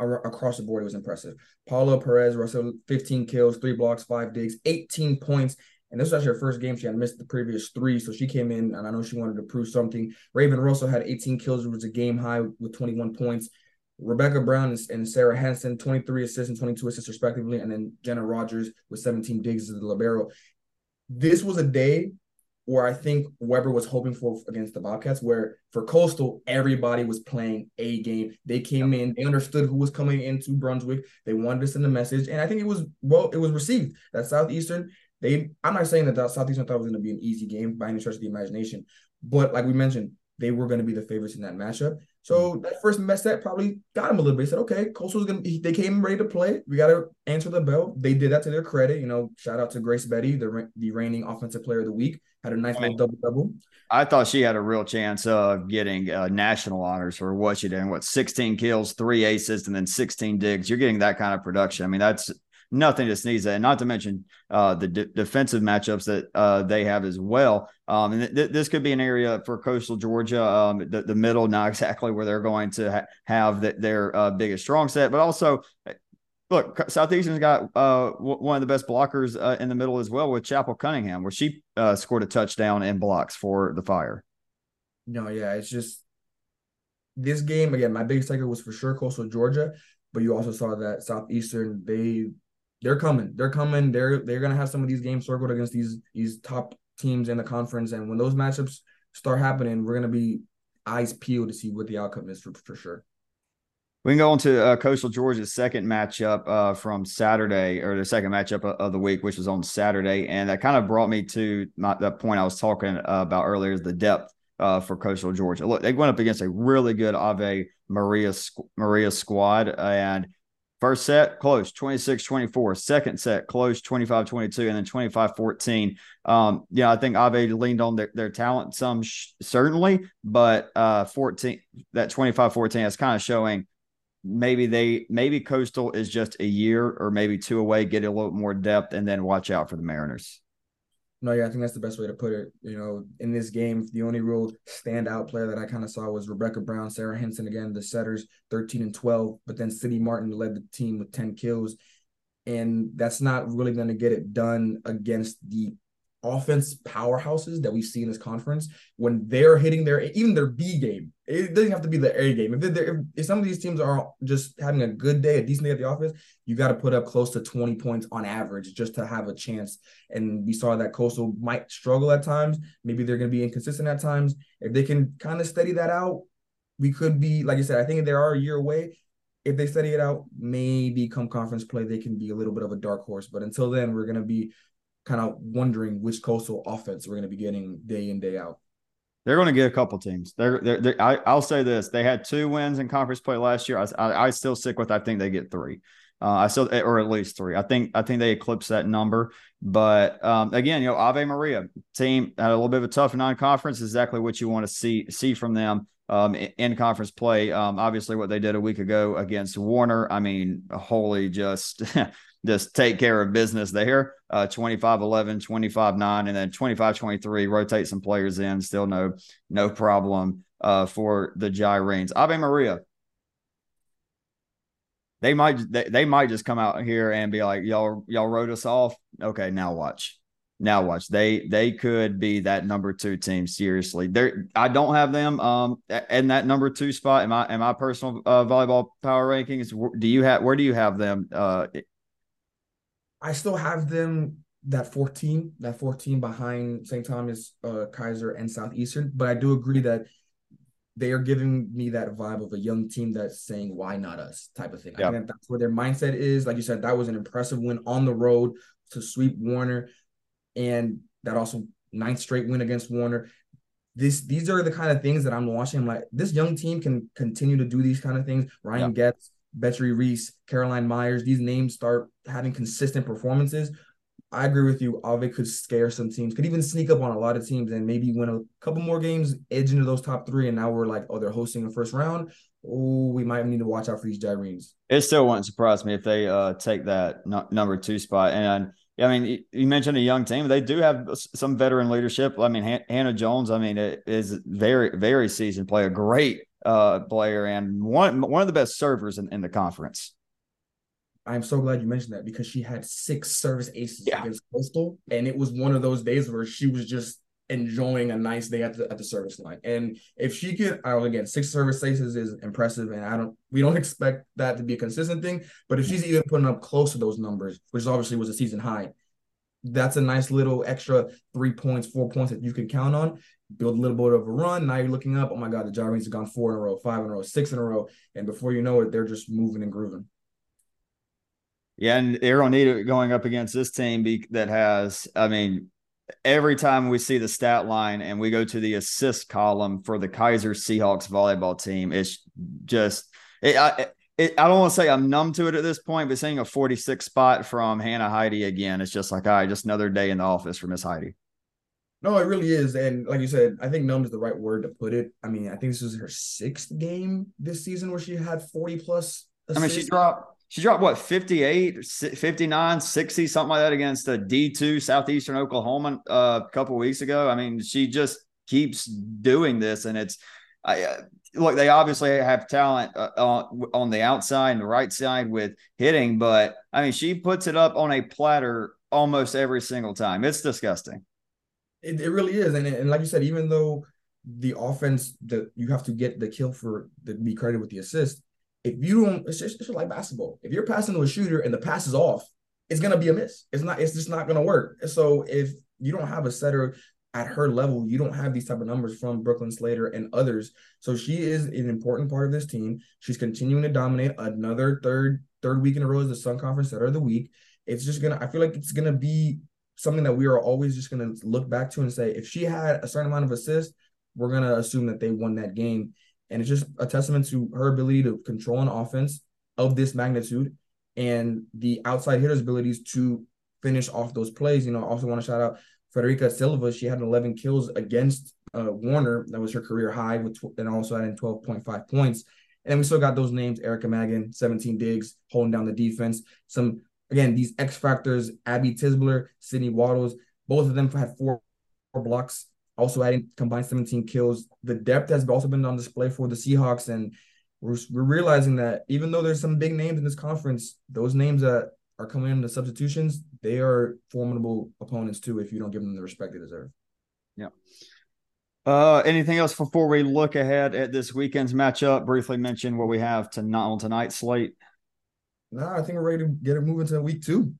across the board it was impressive. Paula Perez, Russell, 15 kills, three blocks, five digs, 18 points. And this was actually her first game. She had missed the previous three. So she came in and I know she wanted to prove something. Raven Russell had 18 kills, which was a game high with 21 points. Rebecca Brown and Sarah Henson, 23 assists and 22 assists respectively, and then Jenna Rogers with 17 digs as the libero. This was a day where I think Webber was hoping for against the Bobcats, where for Coastal, everybody was playing a game. They came in, they understood who was coming into Brunswick. They wanted to send a message, and I think it was well, it was received. That Southeastern, they I'm not saying that Southeastern thought it was going to be an easy game by any stretch of the imagination, but like we mentioned, they were going to be the favorites in that matchup. So that first mess set probably got him a little bit. He said, okay, Coastal's gonna they came ready to play. We gotta answer the bell. They did that to their credit. You know, shout out to Grace Betty, the the reigning offensive player of the week. Had a nice little double double. I thought she had a real chance of getting uh, national honors for what she did. What 16 kills, three aces, and then 16 digs. You're getting that kind of production. I mean, that's nothing to sneeze at. And not to mention uh, the de- defensive matchups that uh, they have as well. Um, and th- this could be an area for Coastal Georgia, um, the, the, middle, not (laughs) exactly where they're going to ha- have the, their uh, biggest strong set, but also. Look, Southeastern's got uh, one of the best blockers uh, in the middle as well with Chapel Cunningham, where she uh, scored a touchdown and blocks for the Fire. No, yeah, it's just this game again. My biggest takeaway was for sure Coastal Georgia, but you also saw that Southeastern they they're coming. They're coming. They're they're gonna have some of these games circled against these these top teams in the conference. And when those matchups start happening, we're gonna be eyes peeled to see what the outcome is for, for sure. We can go on to uh, Coastal Georgia's second matchup uh, from Saturday, or the second matchup of the week, which was on Saturday, and that kind of brought me to my, that point I was talking uh, about earlier: the depth uh, for Coastal Georgia. Look, they went up against a really good Ave Maria Maria squad, and First set, close 26 24. Second set, close 25 22, and then 25 14. Um, yeah, I think Ave leaned on their, their talent some, sh- certainly, but uh, 14, that 25 14 is kind of showing maybe they, maybe Coastal is just a year or maybe two away, get a little more depth, and then watch out for the Mariners. No, yeah, I think that's the best way to put it. You know, in this game, the only real standout player that I kind of saw was Rebecca Brown, Sarah Henson again, the setters, 13 and 12. But then City Martin led the team with 10 kills. And that's not really going to get it done against the offense powerhouses that we see in this conference when they're hitting their even their B game. It doesn't have to be the A game. If, if, if some of these teams are just having a good day, a decent day at the office, you got to put up close to 20 points on average just to have a chance. And we saw that Coastal might struggle at times. Maybe they're going to be inconsistent at times. If they can kind of steady that out, we could be, like I said, I think they are a year away. If they study it out, maybe come conference play, they can be a little bit of a dark horse. But until then, we're going to be kind of wondering which coastal offense we're going to be getting day in day out. They're going to get a couple teams. They're, they're, they're I, will say this: they had two wins in conference play last year. I, I, I still stick with. I think they get three. Uh, I still, or at least three. I think, I think they eclipse that number. But um, again, you know, Ave Maria team had a little bit of a tough non-conference. Exactly what you want to see see from them um, in conference play. Um, obviously, what they did a week ago against Warner. I mean, holy, just (laughs) just take care of business there. Uh, 25 11, 25 9, and then 25 23, rotate some players in. Still no no problem uh, for the Gyrenes. Ave Maria. They might they, they might just come out here and be like, y'all y'all wrote us off. Okay, now watch. Now watch. They they could be that number two team. Seriously, there. I don't have them um in that number two spot in my in my personal uh, volleyball power rankings. Do you have where do you have them uh I still have them that 14, that 14 behind St. Thomas, uh, Keiser, and Southeastern. But I do agree that they are giving me that vibe of a young team that's saying, why not us type of thing. Yep. I think that's where their mindset is. Like you said, that was an impressive win on the road to sweep Warner. And that also ninth straight win against Warner. This these are the kind of things that I'm watching. I'm like, this young team can continue to do these kind of things. Ryan yep. Getz, Betry Reese, Caroline Myers, these names start having consistent performances, I agree with you. Ave could scare some teams, could even sneak up on a lot of teams and maybe win a couple more games, edge into those top three. And now we're like, oh, they're hosting the first round. Oh, we might need to watch out for these Gyrenes. It still wouldn't surprise me if they uh, take that number two spot. And I mean, you mentioned a young team. They do have some veteran leadership. I mean, Hannah Jones. I mean, is very, very seasoned player, great uh, player, and one one of the best servers in, in the conference. I'm so glad you mentioned that because she had six service aces yeah. against Coastal, and it was one of those days where she was just enjoying a nice day at the at the service line. And if she could, I again, six service aces is impressive, and I don't we don't (laughs) expect that to be a consistent thing. But if she's even putting up close to those numbers, which obviously was a season high, that's a nice little extra three points, four points that you can count on. Build a little bit of a run. Now you're looking up. Oh my God, the Gyrenes have gone four in a row, five in a row, six in a row, and before you know it, they're just moving and grooving. Yeah, and Aaron Nita going up against this team be, that has, I mean, every time we see the stat line and we go to the assist column for the Keiser Seahawks volleyball team, it's just it, I, it, I don't want to say I'm numb to it at this point, but seeing a 46 spot from Hannah Heidi again, it's just like, all right, just another day in the office for Miss Heidi. No, it really is. And like you said, I think numb is the right word to put it. I mean, I think this is her sixth game this season where she had 40 plus. Assists. I mean, she dropped she dropped what 58 59 60 something like that against a d2 southeastern oklahoma uh, a couple weeks ago i mean she just keeps doing this and it's I, uh, look they obviously have talent uh, on, on the outside and the right side with hitting but i mean she puts it up on a platter almost every single time it's disgusting it, it really is and, and like you said even though the offense that you have to get the kill for to be credited with the assist if you don't, it's just, it's just like basketball. If you're passing to a shooter and the pass is off, it's gonna be a miss. It's not. It's just not gonna work. So if you don't have a setter at her level, you don't have these type of numbers from Brooklyn Slater and others. So she is an important part of this team. She's continuing to dominate. Another third third week in a row as the Sun Conference Setter of the Week. It's just gonna. I feel like it's gonna be something that we are always just gonna look back to and say if she had a certain amount of assists, we're gonna assume that they won that game. And it's just a testament to her ability to control an offense of this magnitude and the outside hitter's abilities to finish off those plays. You know, I also want to shout out Frederica Silva. She had 11 kills against uh, Warner. That was her career high, with tw- and also adding 12.5 points. And we still got those names: Erica Magan, 17 digs, holding down the defense. Some again, these X factors: Abby Tisbler, Sydney Waddles. Both of them had four, four blocks also adding combined 17 kills. The depth has also been on display for the Seahawks, and we're, we're realizing that even though there's some big names in this conference, those names that are coming in the substitutions, they are formidable opponents too if you don't give them the respect they deserve. Yeah. Uh, anything else before we look ahead at this weekend's matchup? Briefly mention what we have tonight on tonight's slate. No, I think we're ready to get it moving to week two.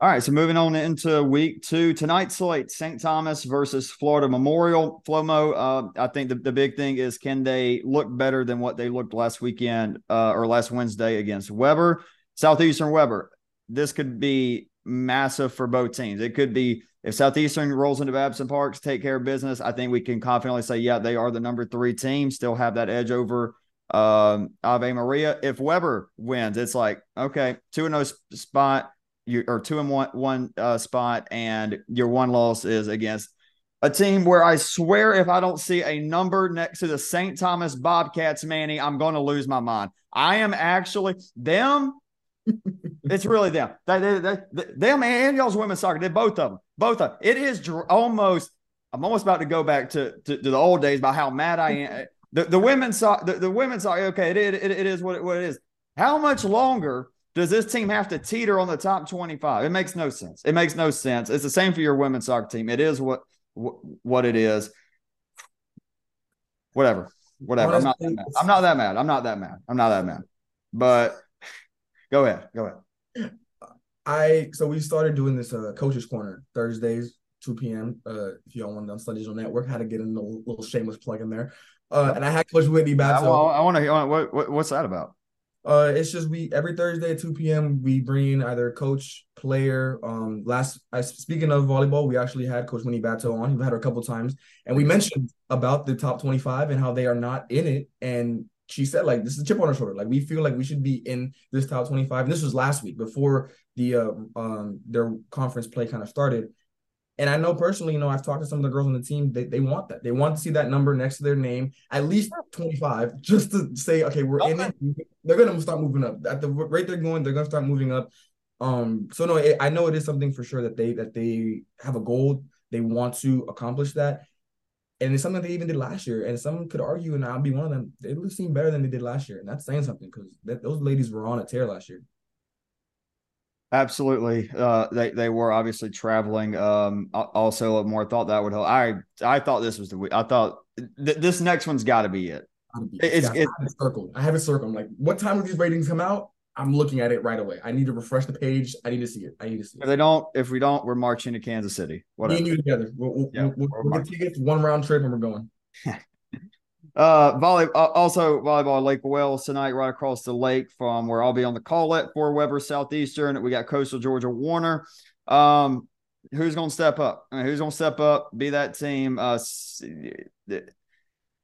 All right, so moving on into week two, tonight's slate: St. Thomas versus Florida Memorial. Flomo, uh, I think the, the big thing is can they look better than what they looked last weekend uh, or last Wednesday against Webber, Southeastern Webber. This could be massive for both teams. It could be if Southeastern rolls into Babson Parks, take care of business. I think we can confidently say, yeah, they are the number three team. Still have that edge over um, Ave Maria. If Webber wins, it's like okay, two and no spot you or two and one one uh, spot, and your one loss is against a team where I swear if I don't see a number next to the St. Thomas Bobcats, Manny, I'm going to lose my mind. I am actually them. It's really them. They, they, they, them and y'all's women's soccer. They both of them. Both of them. It is dr- almost. I'm almost about to go back to, to, to the old days about how mad I am. (laughs) The, the women's soccer. The, the women's soccer. Okay, it, it, it is what it, what it is. How much longer does this team have to teeter on the top 25? It makes no sense. It makes no sense. It's the same for your women's soccer team. It is what what it is. Whatever. Whatever. I'm not, I'm not that mad. I'm not that mad. I'm not that mad. But go ahead. Go ahead. I so we started doing this uh coaches corner Thursdays, 2 p.m. Uh if y'all want on Studies on Network, how to get in a little shameless plug in there. Uh and I had Coach Whitney back. I, well, I want to what, what what's that about? Uh, it's just we every Thursday at two p.m. we bring in either coach, player. Um, last I speaking of volleyball, we actually had Coach Winnie Bateau on. We've had her a couple times, and we mentioned about the top twenty-five and how they are not in it. And she said like this is a chip on her shoulder. Like we feel like we should be in this top twenty-five. And this was last week before the uh, um their conference play kind of started. And I know personally, you know, I've talked to some of the girls on the team. They, they want that. They want to see that number next to their name, at least 25, just to say, okay, we're okay. in it. They're gonna start moving up. At the rate they're going, they're gonna start moving up. Um, so no, it, I know it is something for sure that they that they have a goal. They want to accomplish that. And it's something they even did last year. And someone could argue, and I'll be one of them, they seem better than they did last year. And that's saying something because those ladies were on a tear last year. Absolutely. Uh, they they were obviously traveling. Um, also, a more thought that would help. I I thought this was the week. I thought th- this next one's got to be it. It's, it's, I have it circled. I have it circled. I'm like, what time will these ratings come out? I'm looking at it right away. I need to refresh the page. I need to see it. I need to see it. If they don't, if we don't, we're marching to Kansas City. Whatever. Me and you together. We'll, we'll, yeah, we'll, we'll get tickets, one round trip, and we're going. (laughs) uh, volley, uh, also volleyball Lake Wales tonight, right across the lake from where I'll be on the call at for Webber Southeastern. We got Coastal Georgia Warner. Um, who's going to step up? I mean, who's going to step up? Be that team. Uh,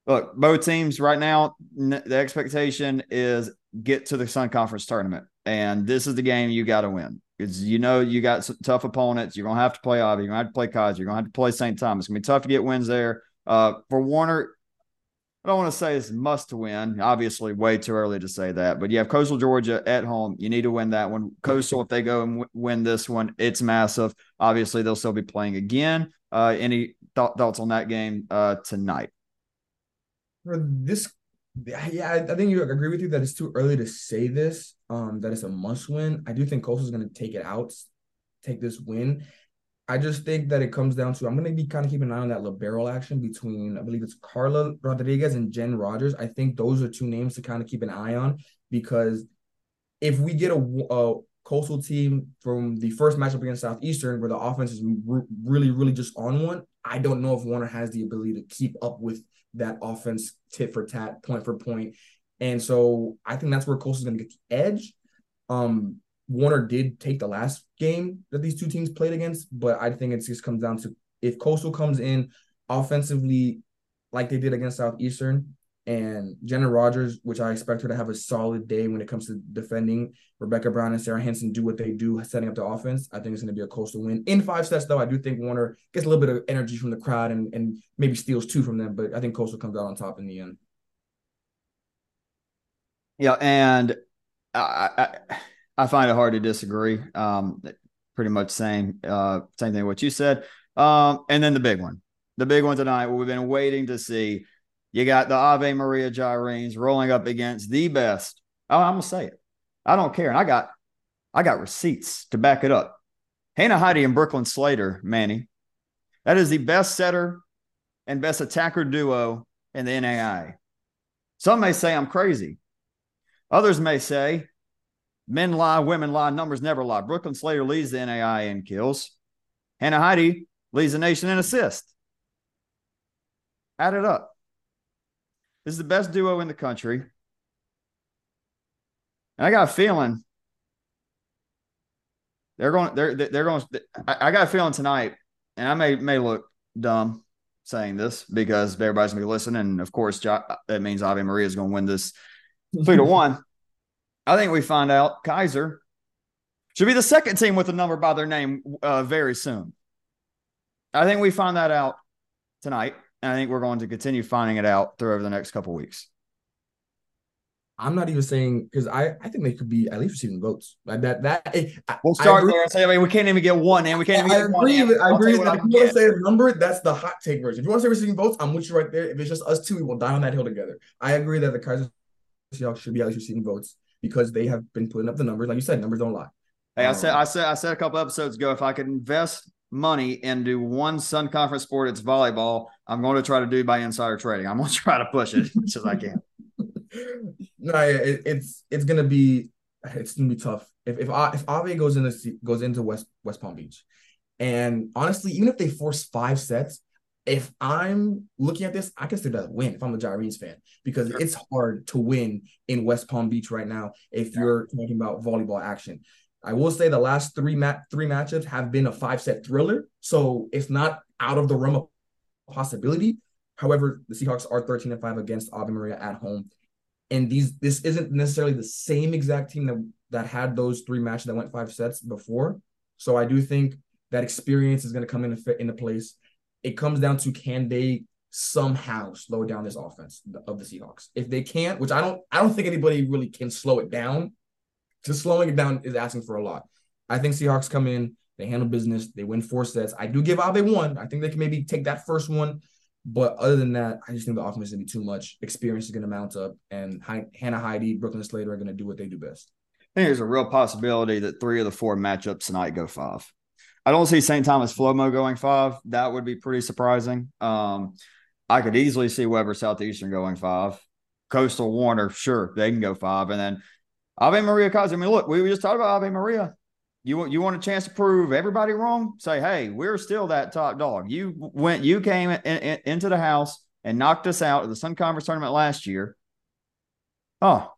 look, both teams right now, the expectation is get to the Sun Conference tournament, and this is the game you got to win. Because you know you got some tough opponents. You're gonna have to play Ivy. You're gonna have to play Keiser. You're gonna have to play St. Thomas. It's gonna be tough to get wins there. Uh, for Warner, I don't want to say it's must win. Obviously, way too early to say that. But you have Coastal Georgia at home. You need to win that one. Coastal, if they go and w- win this one, it's massive. Obviously, they'll still be playing again. Uh, any th- thoughts on that game uh, tonight? For this yeah, I, I think you agree with you that it's too early to say this. Um, that it's a must win. I do think Coastal's going to take it out, take this win. I just think that it comes down to I'm going to be kind of keeping an eye on that libero action between I believe it's Carla Rodriguez and Jen Rogers. I think those are two names to kind of keep an eye on because if we get a, a coastal team from the first matchup against Southeastern where the offense is really really just on one, I don't know if Warner has the ability to keep up with that offense tit for tat, point for point. And so I think that's where Coastal's going to get the edge. Um, Warner did take the last game that these two teams played against, but I think it just comes down to if Coastal comes in offensively like they did against Southeastern, and Jenna Rogers, which I expect her to have a solid day when it comes to defending. Rebecca Brown and Sarah Henson do what they do, setting up the offense. I think it's going to be a coastal win. In five sets, though, I do think Warner gets a little bit of energy from the crowd and, and maybe steals two from them, but I think coastal comes out on top in the end. Yeah, and I I, I find it hard to disagree. Um, pretty much same uh same thing what you said. Um, and then the big one, the big one tonight, what we've been waiting to see you got the Ave Maria Gyrenes rolling up against the best. Oh, I'm gonna say it. I don't care, and I got I got receipts to back it up. Hannah Heidi and Brooklyn Slater, Manny. That is the best setter and best attacker duo in the NAI. Some may say I'm crazy. Others may say men lie, women lie, numbers never lie. Brooklyn Slater leads the NAI in kills. Hannah Heidi leads the nation in assists. Add it up. This is the best duo in the country. And I got a feeling they're going. They're they're going. I, got a feeling tonight, and I may may look dumb saying this because everybody's gonna be listening. And of course, that means Ave Maria is going to win this three to (laughs) one. I think we find out Keiser should be the second team with a number by their name uh, very soon. I think we find that out tonight. And I think we're going to continue finding it out through over the next couple weeks. I'm not even saying because I, I think they could be at least receiving votes. Like that that we'll start there and say I mean we can't even get one and we can't even I, get agree one. With, I agree. If you want to say a number, that's the hot take version. If you want to say receiving votes, I'm with you right there. If it's just us two, we will die on that hill together. I agree that the Keiser Seahawks should be at least receiving votes because they have been putting up the numbers. Like you said, numbers don't lie. Hey, um, I said I said I said a couple episodes ago if I could invest money into one Sun Conference sport, it's volleyball. I'm going to try to do by insider trading. I'm going (laughs) to try to push it as much as I can. (laughs) no, it, it's it's going to be it's going to be tough. If if if Ave goes into goes into West West Palm Beach, and honestly, even if they force five sets, if I'm looking at this, I consider that a win if I'm a Gyrenes fan because sure. it's hard to win in West Palm Beach right now if yeah. you're talking about volleyball action. I will say the last three mat three matchups have been a five set thriller, so it's not out of the realm of possibility. However, the Seahawks are 13 and 5 against Ave Maria at home. And these this isn't necessarily the same exact team that, that had those three matches that went five sets before. So I do think that experience is going to come into fit into place. It comes down to can they somehow slow down this offense of the Seahawks. If they can't, which I don't I don't think anybody really can slow it down just slowing it down is asking for a lot. I think Seahawks come in, they handle business, they win four sets. I do give Ave one. I think they can maybe take that first one. But other than that, I just think the offense is going to be too much. Experience is going to mount up, and Hannah Heidi, Brooklyn Slater are going to do what they do best. I think there's a real possibility that three of the four matchups tonight go five. I don't see St. Thomas Flomo going five. That would be pretty surprising. Um, I could easily see Webber Southeastern going five. Coastal Warner, sure, they can go five. And then Ave Maria Keiser. I mean, look, we just talked about Ave Maria. You want you want a chance to prove everybody wrong? Say, hey, we're still that top dog. You went, you came in, in, into the house and knocked us out of the Sun Conference tournament last year. Oh,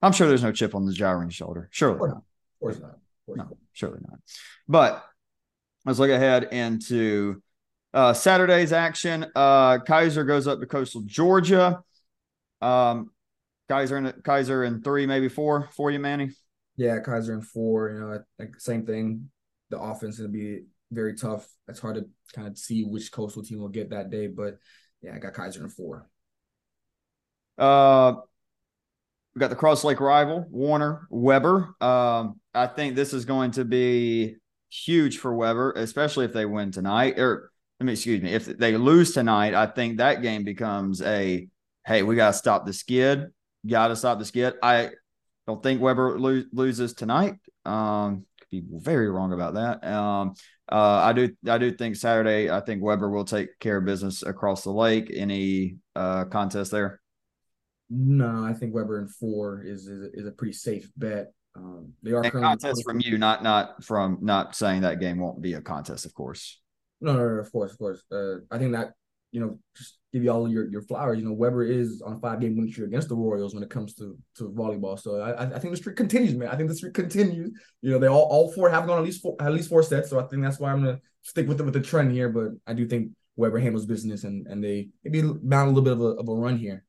I'm sure there's no chip on the Gyrene's shoulder. Surely not. Of course not. Of course no, not. surely not. But let's look ahead into uh, Saturday's action. Uh, Keiser goes up to Coastal Georgia. Um, Keiser and Keiser in three, maybe four for you, Manny. Yeah, Keiser in four. You know, like same thing. The offense is gonna be very tough. It's hard to kind of see which coastal team will get that day, but yeah, I got Keiser in four. Uh, we got the Cross Lake rival Warner Webber. Um, I think this is going to be huge for Webber, especially if they win tonight. Or let me excuse me, if they lose tonight, I think that game becomes a hey, we got to stop the skid. Got to stop the skid. I don't think Webber lo- loses tonight. Um, could be very wrong about that. Um, uh, I do, I do think Saturday. I think Webber will take care of business across the lake. Any uh, contest there? No, I think Webber in four is is, is a pretty safe bet. Um, they are contest from you, not not from not saying that game won't be a contest, of course. No, no, no of course, of course. Uh, I think that you know just give you all your, your flowers. You know, Webber is on a five game winning streak against the Royals when it comes to, to volleyball. So I, I think the streak continues, man. I think the streak continues. You know, they all, all four have gone at least four at least four sets. So I think that's why I'm gonna stick with it with the trend here. But I do think Webber handles business and and they maybe bound a little bit of a of a run here.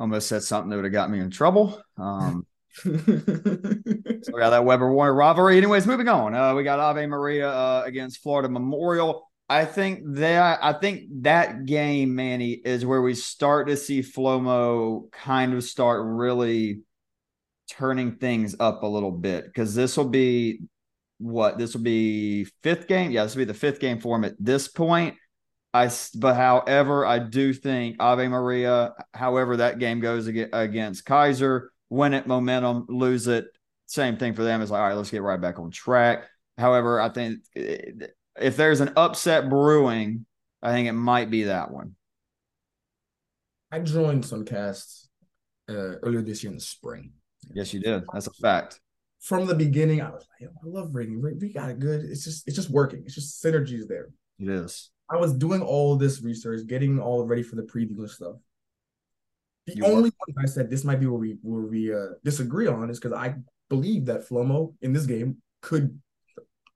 Almost said something that would have got me in trouble. Um (laughs) so we got that Webber Warner rivalry. Anyways, moving on. Uh, we got Ave Maria uh, against Florida Memorial. I think that I think that game, Manny, is where we start to see Flomo kind of start really turning things up a little bit because this will be what this will be fifth game. Yeah, this will be the fifth game for him at this point. I but however, I do think Ave Maria, however that game goes against Keiser, win it momentum, lose it, same thing for them. It's like all right, let's get right back on track. However, I think eh, if there's an upset brewing, I think it might be that one. I joined Suncast uh, earlier this year in the spring. Yes, you did. That's a fact. From the beginning, I was like, I love Ring. We got it good. It's just it's just working. It's just synergies there. It is. I was doing all this research, getting all ready for the preview and stuff. The you only one I said this might be where we where we uh, disagree on is because I believe that Flomo in this game could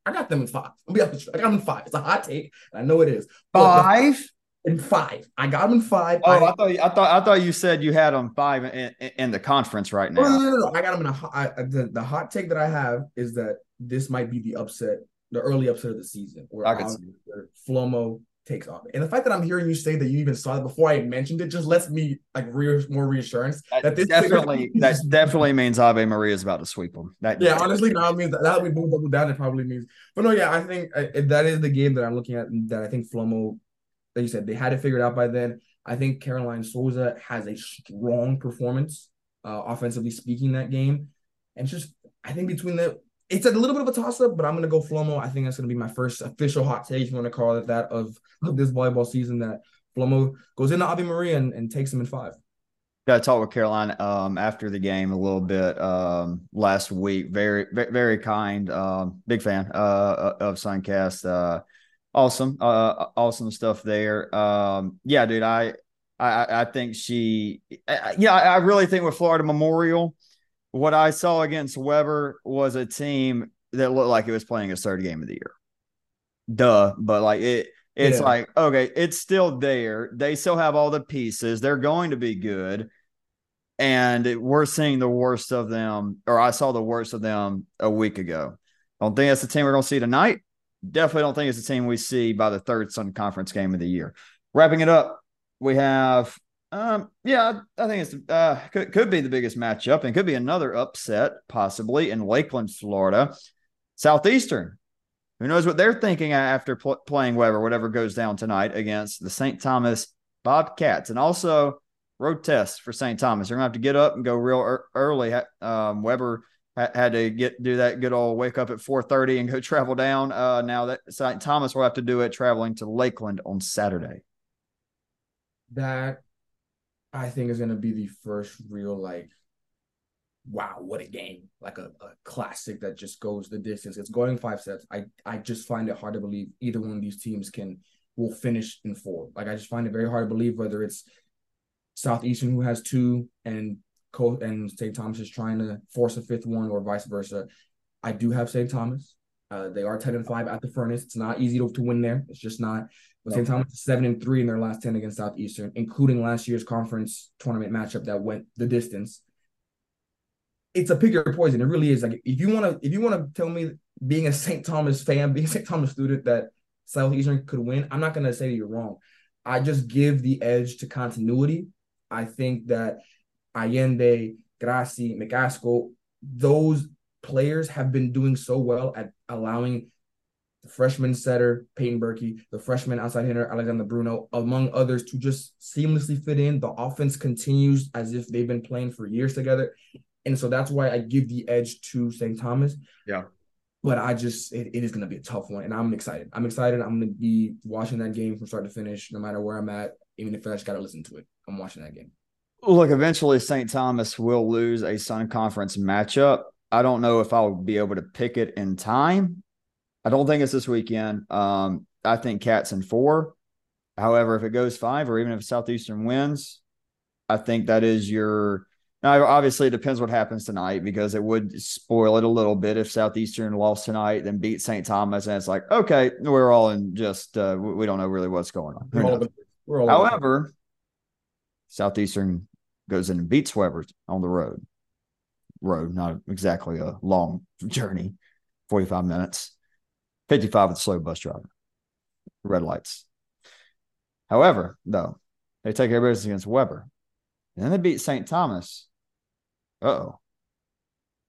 I got them in five. I'll be honest, I got them in five. It's a hot take, I know it is. Five in five. I got them in five. Oh, I, I thought I thought I thought you said you had them five in, in, in the conference right oh, now. No, no, no, no. I got them in a. I, the, the hot take that I have is that this might be the upset, the early upset of the season, where, I where Flomo takes off. And the fact that I'm hearing you say that you even saw it before I mentioned it just lets me like re- more reassurance that, that this definitely (laughs) that definitely means Ave Maria is about to sweep them. That yeah, honestly, now means that, that we move double down. It probably means, but no, yeah, I think uh, that is the game that I'm looking at. That I think Flomo, like you said, they had it figured out by then. I think Caroline Souza has a strong performance, uh, offensively speaking, that game, and just I think between the it's a little bit of a toss up, but I'm gonna go Flomo. I think that's gonna be my first official hot take, if you want to call it that, of, of this volleyball season. That Flomo goes into Ave Maria and, and takes him in five. Yeah, I talked with Caroline um, after the game a little bit um, last week. Very, very, kind. Um, big fan uh, of Suncast. Uh, awesome, uh, awesome stuff there. Um, yeah, dude, I, I, I think she. yeah, I really think with Florida Memorial what I saw against Webber was a team that looked like it was playing its third game of the year. Duh, but like it, it's yeah. like okay, it's still there. They still have all the pieces. They're going to be good, and we're seeing the worst of them. Or I saw the worst of them a week ago. Don't think that's the team we're going to see tonight. Definitely don't think it's the team we see by the third Sun Conference game of the year. Wrapping it up, we have um, yeah, I think it's uh could, could be the biggest matchup and could be another upset possibly in Lakeland, Florida. Southeastern. Who knows what they're thinking after pl- playing Webber, whatever goes down tonight against the St. Thomas Bobcats, and also road test for St. Thomas. They're gonna have to get up and go real er- early. Um, Webber had to get do that good old wake up at 4:30 and go (laughs) travel down. Uh, now that St. Thomas will have to do it traveling to Lakeland on Saturday. That I think is going to be the first real like wow, what a game. Like a, a classic that just goes the distance. It's going five sets. I I just find it hard to believe either one of these teams can will finish in four. Like I just find it very hard to believe whether it's Southeastern who has two and Co- and St. Thomas is trying to force a fifth one or vice versa. I do have St. Thomas. Uh, they are 10 and 5 at the furnace. It's not easy to, to win there. It's just not. St. Thomas is 7 and 3 in their last 10 against Southeastern, including last year's conference tournament matchup that went the distance. It's a pick your poison. It really is. Like if you want to if you want to tell me being a St. Thomas fan, (laughs) being a St. Thomas student that Southeastern could win, I'm not gonna say you're wrong. I just give the edge to continuity. I think that Allende, Grassi, McCaskill, those players have been doing so well at allowing the freshman setter, Peyton Berkey, the freshman outside hitter, Alexander Bruno, among others, to just seamlessly fit in. The offense continues as if they've been playing for years together. And so that's why I give the edge to St. Thomas. Yeah. But I just, it, it is going to be a tough one. And I'm excited. I'm excited. I'm going to be watching that game from start to finish, no matter where I'm at, even if I just got to listen to it. I'm watching that game. Look, eventually St. Thomas will lose a Sun Conference matchup. I don't know if I'll be able to pick it in time. I don't think it's this weekend. Um, I think Cats in four. However, if it goes five, or even if Southeastern wins, I think that is your. Now, obviously, it depends what happens tonight because it would spoil it a little bit if Southeastern lost tonight, then beat St. Thomas, and it's like, okay, we're all in just uh, we don't know really what's going on. We're all, we're all However, Southeastern goes in and beats Webber on the road. Road, not exactly a long journey, 45 minutes, 55 with a slow bus driver, red lights. However, though, they take care of business against Webber. And then they beat St. Thomas. Uh oh.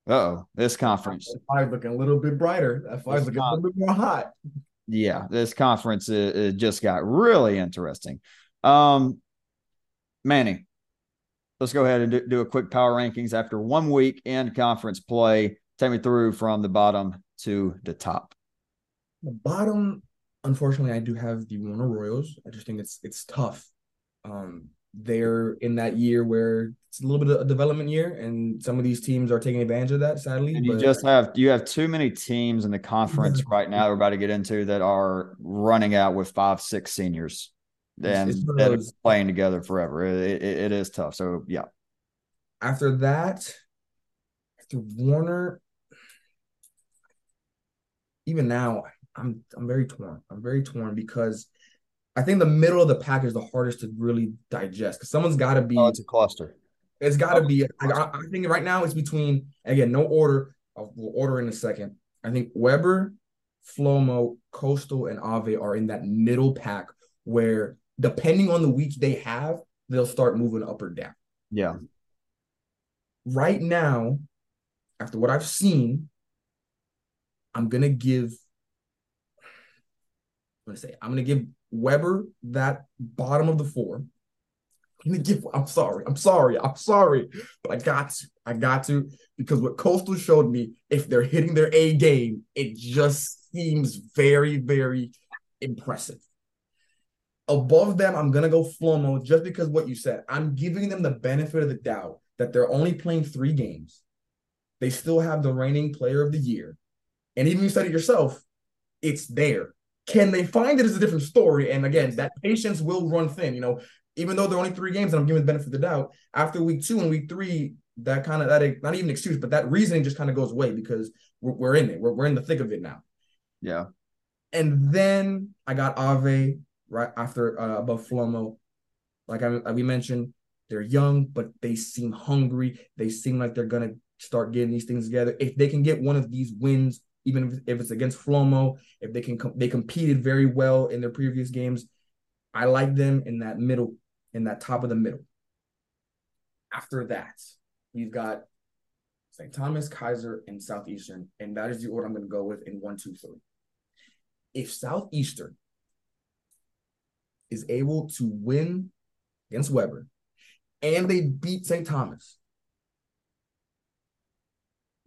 Uh oh. This conference. Five looking a little bit brighter. That five's looking con- a little bit more hot. Yeah, this conference it, it just got really interesting. Um, Manny, let's go ahead and do, do a quick power rankings after one week in conference play. Take me through from the bottom to the top. The bottom, unfortunately, I do have the Warner Royals. I just think it's it's tough. Um, they're in that year where it's a little bit of a development year, and some of these teams are taking advantage of that. Sadly, and you but... just have you have too many teams in the conference (laughs) right now. We're about to get into that are running out with five, six seniors and that are playing together forever. It, it, it is tough. So yeah. After that, after Warner, even now, I'm I'm very torn. I'm very torn because I think the middle of the pack is the hardest to really digest because someone's got to be. Oh, it's a cluster. It's got to be. Oh, I, I, think right now it's between again no order. We'll order in a second. I think Webber, Flomo, Coastal, and Ave are in that middle pack where depending on the week they have, they'll start moving up or down. Yeah. Right now, after what I've seen, I'm gonna give. I'm gonna say I'm gonna give Webber that bottom of the four. I'm gonna give. I'm sorry. I'm sorry. I'm sorry, but I got to. I got to because what Coastal showed me, if they're hitting their A game, it just seems very, very impressive. Above them, I'm gonna go Flomo just because what you said. I'm giving them the benefit of the doubt that they're only playing three games. They still have the reigning player of the year. And even you said it yourself, it's there. Can they find it is a different story. And again, that patience will run thin. You know, even though they're only three games and I'm giving the benefit of the doubt, after week two and week three, that kind of that not even excuse, but that reasoning just kind of goes away because we're, we're in it. We're, we're in the thick of it now. Yeah. And then I got Ave right after uh, above Flomo. Like I, we mentioned, they're young, but they seem hungry. They seem like they're gonna start getting these things together. If they can get one of these wins, even if, it's against Flomo, if they can, they competed very well in their previous games. I like them in that middle, in that top of the middle. After that, we've got St. Thomas, Keiser, and Southeastern, and that is the order I'm going to go with in one, two, three. If Southeastern is able to win against Webber, and they beat St. Thomas,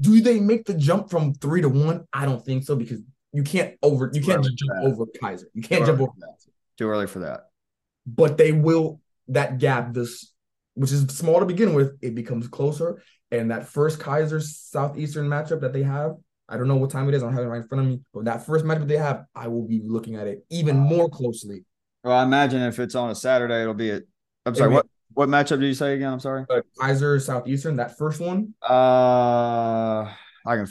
Do they make the jump from three to one? I don't think so because you can't over you can't jump that. over Keiser. You can't Too jump over that. Too early for that. but they will that gap this which is small to begin with it becomes closer and that first keiser southeastern matchup that they have i don't know what time it is i don't have it right in front of me but that first matchup they have i will be looking at it even more closely Well, I imagine if it's on a Saturday, it'll be at. I'm sorry. It'll What what matchup did you say again? I'm sorry. but keiser southeastern that first one Uh, I can.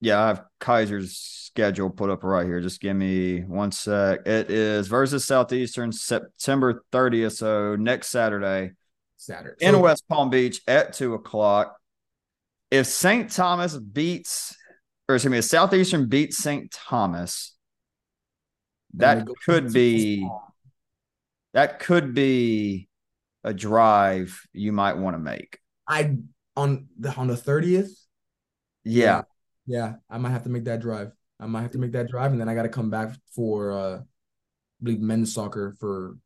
Yeah, I have Keiser's schedule put up right here. Just give me one sec. It is versus Southeastern September 30th, so next Saturday saturday in So- West Palm Beach at two o'clock. If St. Thomas beats, or excuse me, if Southeastern beats St. Thomas, that could be that could be a drive you might want to make. i on the on the 30th Yeah. yeah i might have to make that drive i might have to make that drive and then i got to come back for uh I believe men's soccer for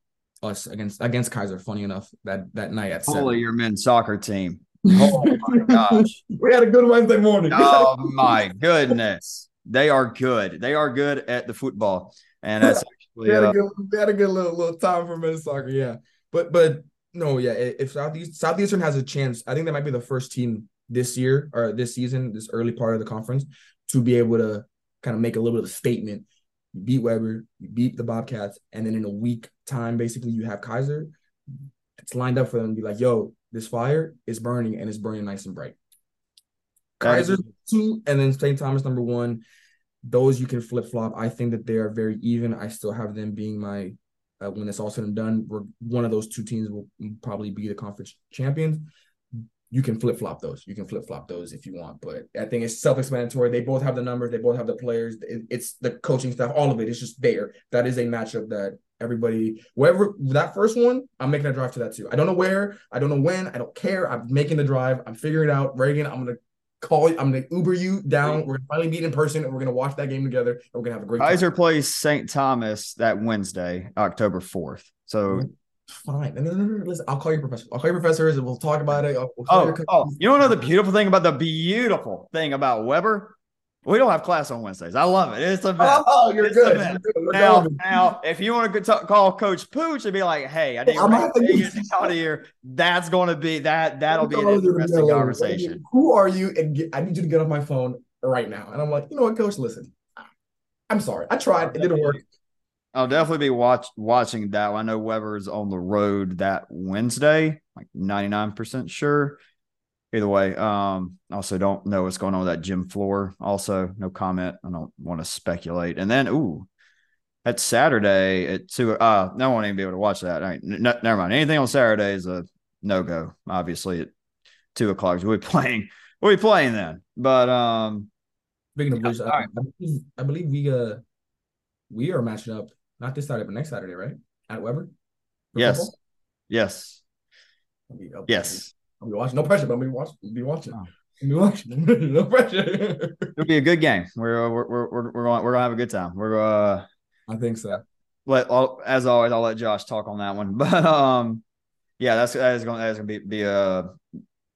us against against keiser funny enough that that night at. Holy your men's soccer team. (laughs) Oh my gosh. we had a good Wednesday morning. (laughs) Oh my goodness. They are good. They are good at the football. And that's actually (laughs) we had uh, a good, we had a good little little time for men's soccer. Yeah, but but no, yeah. If Southeast Southeastern has a chance, I think that might be the first team this year or this season, this early part of the conference, to be able to kind of make a little bit of a statement. You beat Webber, you beat the Bobcats, and then in a week time, basically, you have Keiser. It's lined up for them to be like, "Yo, this fire is burning and it's burning nice and bright." Keiser two, and then St. Thomas number one. Those you can flip flop. I think that they are very even. I still have them being my uh, when it's all said and done. We're, one of those two teams will probably be the conference champions. You can flip flop those. You can flip flop those if you want, but I think it's self explanatory. They both have the numbers. They both have the players. It- it's the coaching staff. All of it. It's just there. That is a matchup that everybody, wherever that first one, I'm making a drive to that too. I don't know where. I don't know when. I don't care. I'm making the drive. I'm figuring it out. Reagan, I'm gonna call you. I'm gonna Uber you down. We're gonna finally meet in person, and we're gonna watch that game together. And we're gonna have a great time. Keiser plays St. Thomas that Wednesday, October 4th. So Fine. No, no, no, no. Listen, I'll call your professor. I'll call your professors, and we'll talk about it. We'll call oh, your oh, you don't know the beautiful thing about the beautiful thing about Webber? We don't have class on Wednesdays. I love it. It's the best. Oh, you're It's good. You're good. Now, now, if you want to talk, call Coach Pooch and be like, "Hey, I need I'm to get out of here," that's going to be that. That'll be an interesting conversation. Who are you? And get, I need you to get off my phone right now. And I'm like, you know what, coach? Listen, I'm sorry. I tried. It didn't work. I'll definitely be watch watching that. one. I know Webber's on the road that Wednesday, like ninety nine percent sure. Either way, um, also don't know what's going on with that gym floor. Also, no comment. I don't want to speculate. And then, ooh, that's Saturday at two. Uh, no one even be able to watch that. All right, n- n- never mind. Anything on Saturday is a no go. Obviously, at two o'clock we'll be playing. We'll be playing then. But um, Speaking of which, I. I, believe, I believe we uh we are matching up not this Saturday, but next Saturday, right? At Webber. Yes, football? yes, I'll be- I'll be- yes. I'll be watching. No pressure, but I'll be watching. I'll be watching. Oh. Be watching. no pressure. It'll be a good game. We're we're we're we're, we're going we're gonna have a good time. We're uh I think so. let I'll, as always I'll let Josh talk on that one. (laughs) But um yeah, that's that is going that is to be be a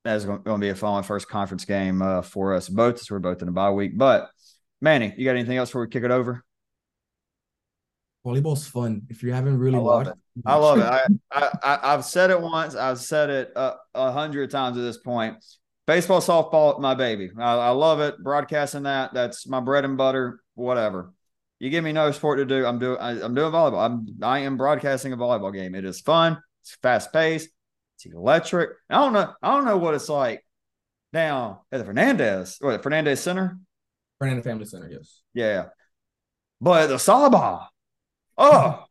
that is going to be a fun first conference game uh, for us both. as We're both in a bye week. But Manny, you got anything else before we kick it over? Volleyball's fun. If you haven't really I watched, I love it. I, I, I've said it once. I've said it a, a hundred times at this point. Baseball, softball, my baby. I, I love it. Broadcasting that, that's my bread and butter. Whatever. You give me no sport to do, I'm doing. I, I'm doing volleyball. I'm I am broadcasting a volleyball game. It is fun. It's fast paced. It's electric. I don't know. I don't know what it's like now at the Fernandez. What Fernandez Center? Fernandez Family Center, yes. Yeah. But the Saba, oh,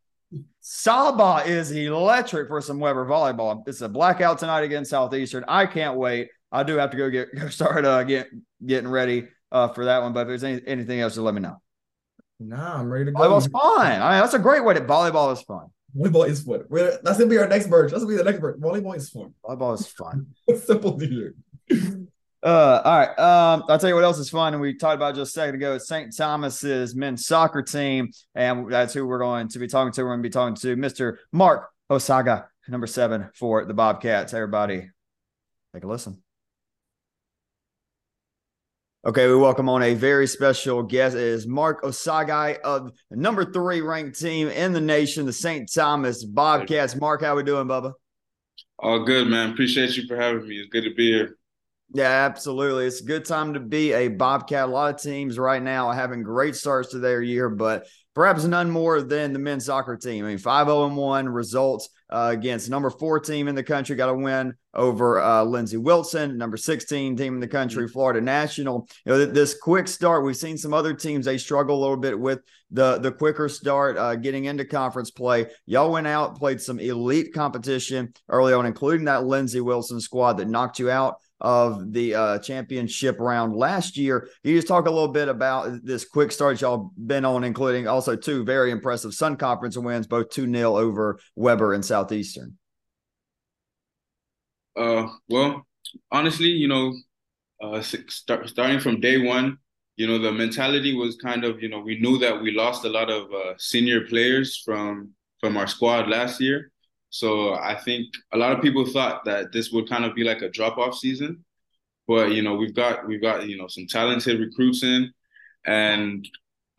Saba is electric for some Webber volleyball. It's a blackout tonight against Southeastern. I can't wait. I do have to go get go (laughs) start uh, get getting ready uh, for that one. But if there's any, anything else, just let me know. Nah, I'm ready to go. Volleyball's fun. I mean, that's a great way to volleyball is fun. Volleyball is fun. We're, that's gonna be our next merge. That's gonna be the next merge. Volleyball is fun. Volleyball is fun. (laughs) Simple to hear. Uh, all right. Um, I'll tell you what else is fun. And we talked about just a second ago. St. Thomas's men's soccer team, and that's who we're going to be talking to. We're going to be talking to Mr. Mark Osaghe, number seven for the Bobcats. Everybody, take a listen. Okay, we welcome on a very special guest. It is Mark Osaghe of number three ranked team in the nation, the St. Thomas Bobcats. Mark, how we doing, Bubba? All good, man. Appreciate you for having me. It's good to be here. Yeah, absolutely. It's a good time to be a Bobcat. A lot of teams right now are having great starts to their year, but perhaps none more than the men's soccer team. I mean, 5 0 1 results uh, against number four team in the country, got a win over uh, Lindsey Wilson, number 16 team in the country, mm-hmm. Florida National. You know, this quick start, we've seen some other teams, they struggle a little bit with the, the quicker start, uh, getting into conference play. Y'all went out, played some elite competition early on, including that Lindsey Wilson squad that knocked you out of the uh, championship round last year. Can you just talk a little bit about this quick start y'all been on, including also two very impressive Sun Conference wins, both 2 0 over Webber and Southeastern? Uh, well, honestly, you know, uh, start, starting from day one, you know, the mentality was kind of, you know, we knew that we lost a lot of uh, senior players from from our squad last year. So I think a lot of people thought that this would kind of be like a drop off season, but you know we've got we've got you know some talented recruits in, and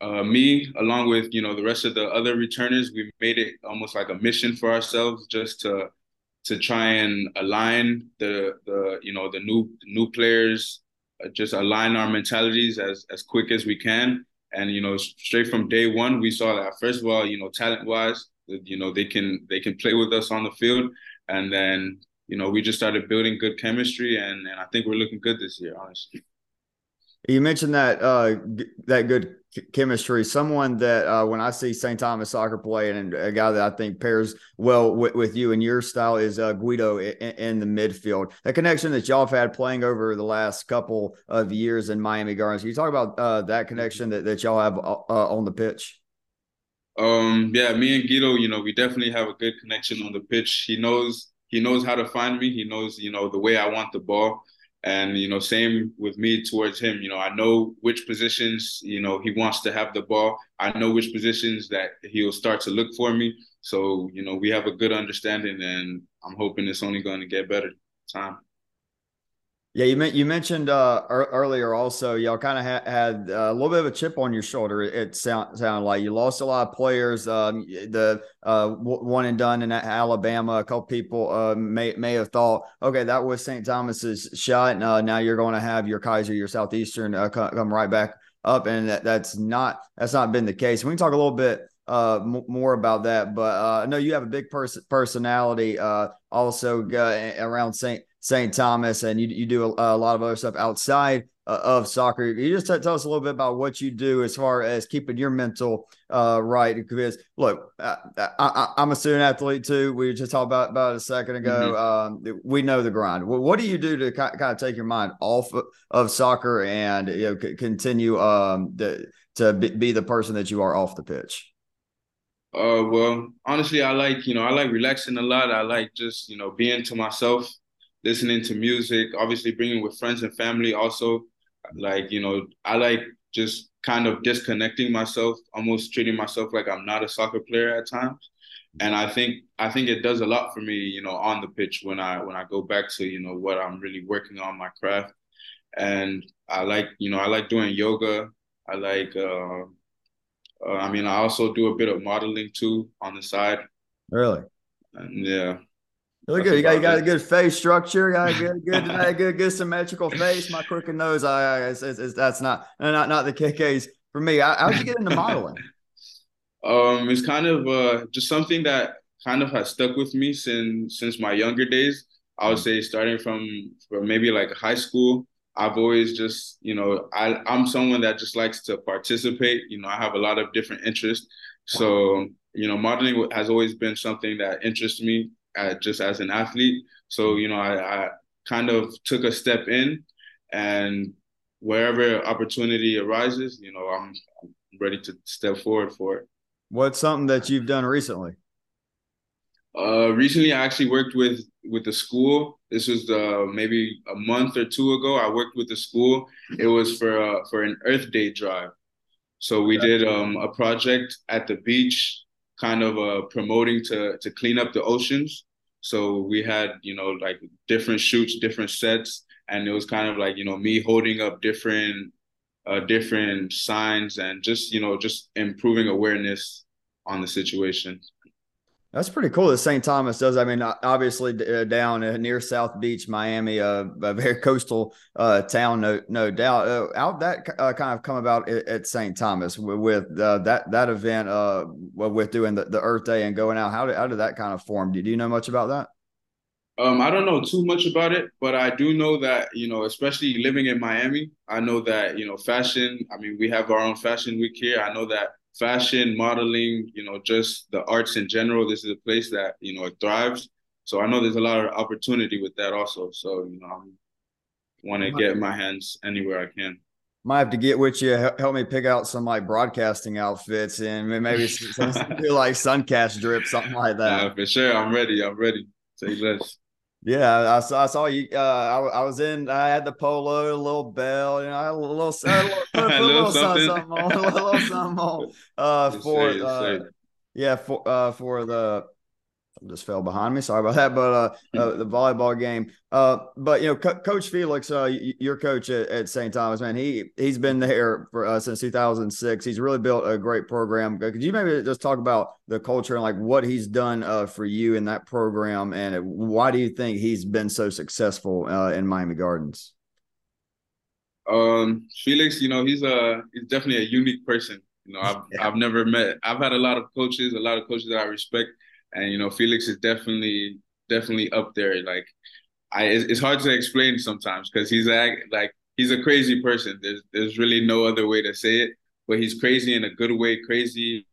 uh, me along with you know the rest of the other returners, we made it almost like a mission for ourselves just to to try and align the the you know the new new players, uh, just align our mentalities as as quick as we can. And you know, straight from day one, we saw that first of all, you know, talent wise, you know they can they can play with us on the field and then you know we just started building good chemistry and, and i think we're looking good this year honestly you mentioned that uh, that good chemistry. Someone that uh, when I see St. Thomas soccer play, and a guy that I think pairs well with, with you and your style is uh, Guido in, in, the midfield. That connection that y'all have had playing over the last couple of years in Miami Gardens. Can you talk about uh, that connection that, that y'all have uh, on the pitch? Um, yeah, me and Guido, you know, we definitely have a good connection on the pitch. He knows he knows how to find me. He knows, you know, the way I want the ball. And, you know, same with me towards him. You know, I know which positions, you know, he wants to have the ball. I know which positions that he'll start to look for me. So, you know, we have a good understanding and I'm hoping it's only going to get better time. Yeah, you you mentioned uh, earlier also y'all kind of ha- had a little bit of a chip on your shoulder. It sound, sounded like you lost a lot of players. Um, the uh, one and done in Alabama, a couple people uh, may may have thought, okay, that was St. Thomas's shot. Uh, now you're going to have your Keiser, your Southeastern uh, come right back up, and that, that's not that's not been the case. We can talk a little bit uh, m- more about that. But uh, I know you have a big pers- personality uh, also uh, around St. St. Thomas, and you, you do a, a, lot of other stuff outside uh, of soccer. You just tell us a little bit about what you do as far as keeping your mental uh, right. Because look, I, am a student athlete too. We just talked about about a second ago. Mm-hmm. Um, we know the grind. What do you do to kind of take your mind off of soccer and you know c- continue um, the, to be the person that you are off the pitch? Uh, well, honestly, I like you know I like relaxing a lot. I like just you know being to myself listening to music, obviously bringing with friends and family. Also, like you know, I like just kind of disconnecting myself, almost treating myself like I'm not a soccer player at times. And I think I think it does a lot for me, you know, on the pitch when I when I go back to you know what I'm really working on my craft. And I like you know I like doing yoga. I like. Uh, uh, I mean, I also do a bit of modeling too on the side. Really? And yeah. Really good. You got you got a good face structure. Got a good good good, (laughs) good, good symmetrical face. My crooked nose. I, I it's, it's, that's not not not the case for me. How, how'd you get into modeling? (laughs) um, it's kind of uh, just something that kind of has stuck with me since since my younger days. I would say starting from from maybe like high school. I've always just, you know, I, I'm someone that just likes to participate. You know, I have a lot of different interests. So, you know, modeling has always been something that interests me uh, just as an athlete. So you know, I, I kind of took a step in, and wherever opportunity arises, you know, I'm, I'm ready to step forward for it. What's something that you've done recently? Uh, recently, I actually worked with with the school. This was uh, maybe a month or two ago. I worked with the school. It was for uh, for an Earth Day drive. So we did um, a project at the beach kind of uh, promoting to to clean up the oceans. So we had you know like different shoots, different sets, and it was kind of like you know me holding up different uh, different signs and just you know just improving awareness on the situation. That's pretty cool that St. Thomas does. I mean, obviously uh, down uh, near South Beach, Miami, uh, a very coastal uh, town, no, no doubt. Uh, how that uh, kind of come about at, at St. Thomas with, that that event with doing the, the Earth Day and going out? How did how did that kind of form? Do you know much about that? Um, I don't know too much about it, but I do know that you know, especially living in Miami, I know that you know, fashion. I mean, we have our own fashion week here. I know that fashion, modeling, you know, just the arts in general. This is a place that you know it thrives. So I know there's a lot of opportunity with that also. So you know, I want to get my hands anywhere I can. Might have to get with you. Help me pick out some like broadcasting outfits and maybe some, some (laughs) like suncast drip, something like that. Yeah, for sure. I'm ready. I'm ready. Say less. Yeah, I saw, I saw you. Uh, I, I was in. I had the polo, a little bell, you know, a little, a little, a little, (laughs) a little something. something on, (laughs) a little something on. Uh, (laughs) for uh, yeah, for uh, for the just fell behind me. Sorry about that. But uh, (laughs) uh the volleyball game. Uh, but you know, Co- Coach Felix, uh, your coach at, at St. Thomas, man, he he's been there for uh, since 2006. He's really built a great program. Could you maybe just talk about the culture and like what he's done uh, for you in that program, and why do you think he's been so successful uh, in Miami Gardens? Um, Felix, you know, he's a he's definitely a unique person. You know, I've (laughs) yeah. I've never met. I've had a lot of coaches, a lot of coaches that I respect and you know Felix is definitely definitely up there. Like I, it's hard to explain sometimes because he's like like he's a crazy person. There's there's really no other way to say it, but he's crazy in a good way. Crazy,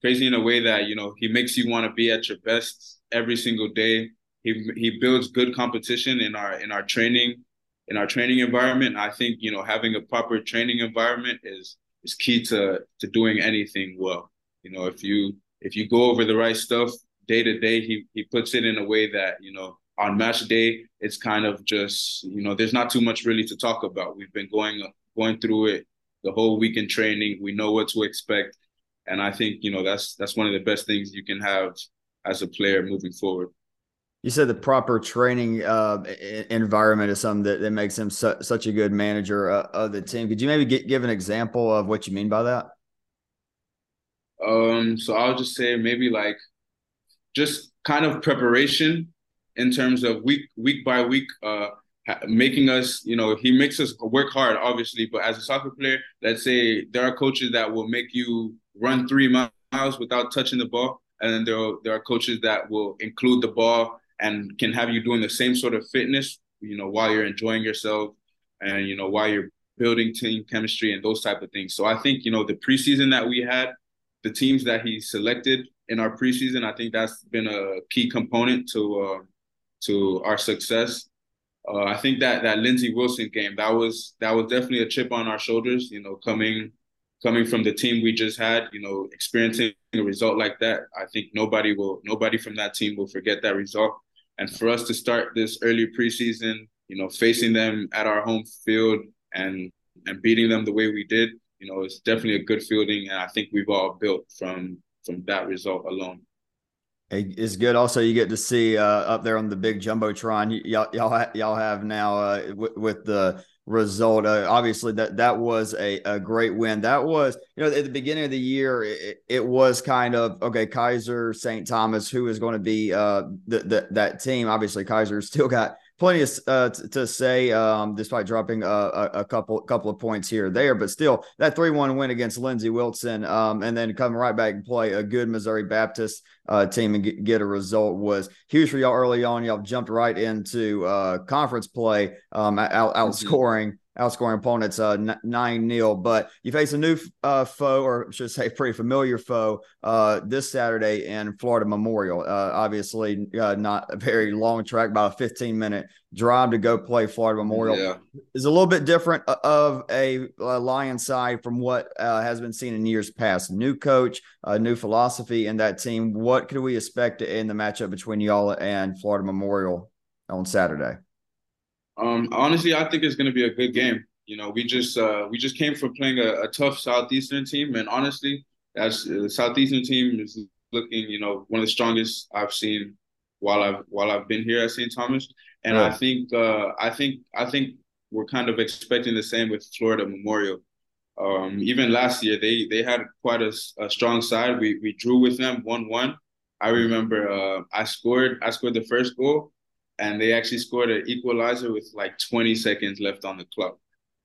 crazy in a way that you know he makes you want to be at your best every single day. He he builds good competition in our in our training in our training environment. I think you know having a proper training environment is is key to to doing anything well. You know, if you if you go over the right stuff day to day, he he puts it in a way that you know on match day it's kind of just you know there's not too much really to talk about. We've been going going through it the whole week in training. We know what to expect, and I think you know that's that's one of the best things you can have as a player moving forward. You said the proper training uh, environment is something that, that makes him su- such a good manager uh, of the team. Could you maybe get, give an example of what you mean by that? Um, so I'll just say maybe like just kind of preparation in terms of week week by week, uh, making us, you know, he makes us work hard, obviously. But as a soccer player, let's say there are coaches that will make you run three miles without touching the ball, and then there are, there are coaches that will include the ball and can have you doing the same sort of fitness, you know, while you're enjoying yourself and you know while you're building team chemistry and those type of things. So I think you know the preseason that we had the teams that he selected in our preseason. I think that's been a key component to uh, to our success. Uh, I think that that Lindsey Wilson game that was that was definitely a chip on our shoulders. You know, coming coming from the team we just had, you know, experiencing a result like that. I think nobody will nobody from that team will forget that result. And for us to start this early preseason, you know, facing them at our home field and and beating them the way we did, you know, it's definitely a good fielding, and I think we've all built from from that result alone. It's good. Also, you get to see uh, up there on the big jumbotron. Y'all, y'all, ha- y'all have now uh, w- with the result. Uh, obviously, that that was a, a great win. That was, you know, at the beginning of the year, it, it was kind of okay. Keiser St. Thomas, who is going to be uh, the, the, that team? Obviously, Keiser (laughs) still got plenty of, uh, t- to say, um, despite dropping a, a, couple couple of points here or there. But still, that three one win against Lindsey Wilson, um, and then coming right back and play a good Missouri Baptist uh, team and get, get, a result was huge for y'all early on. Y'all jumped right into uh, conference play, um, out, outscoring. Outscoring opponents uh, 9 0. But you face a new uh, foe, or I should say, pretty familiar foe uh, this Saturday in Florida Memorial. Uh, obviously, uh, not a very long track, about a 15 minute drive to go play Florida Memorial. Yeah. Is a little bit different uh, of a, a Lion side from what has been seen in years past. New coach, a new philosophy in that team. What could we expect in the matchup between y'all and Florida Memorial on Saturday? Um, honestly, I think it's going to be a good game. You know, we just uh, we just came from playing a, a tough Southeastern team, and honestly, that's uh, the Southeastern team is looking, you know, one of the strongest I've seen while I've while I've been here at St. Thomas. And I think uh, I think I think we're kind of expecting the same with Florida Memorial. Um, even last year, they they had quite a, a strong side. We we drew with them one one. I remember uh, I scored I scored the first goal, and they actually scored an equalizer with like 20 seconds left on the clock.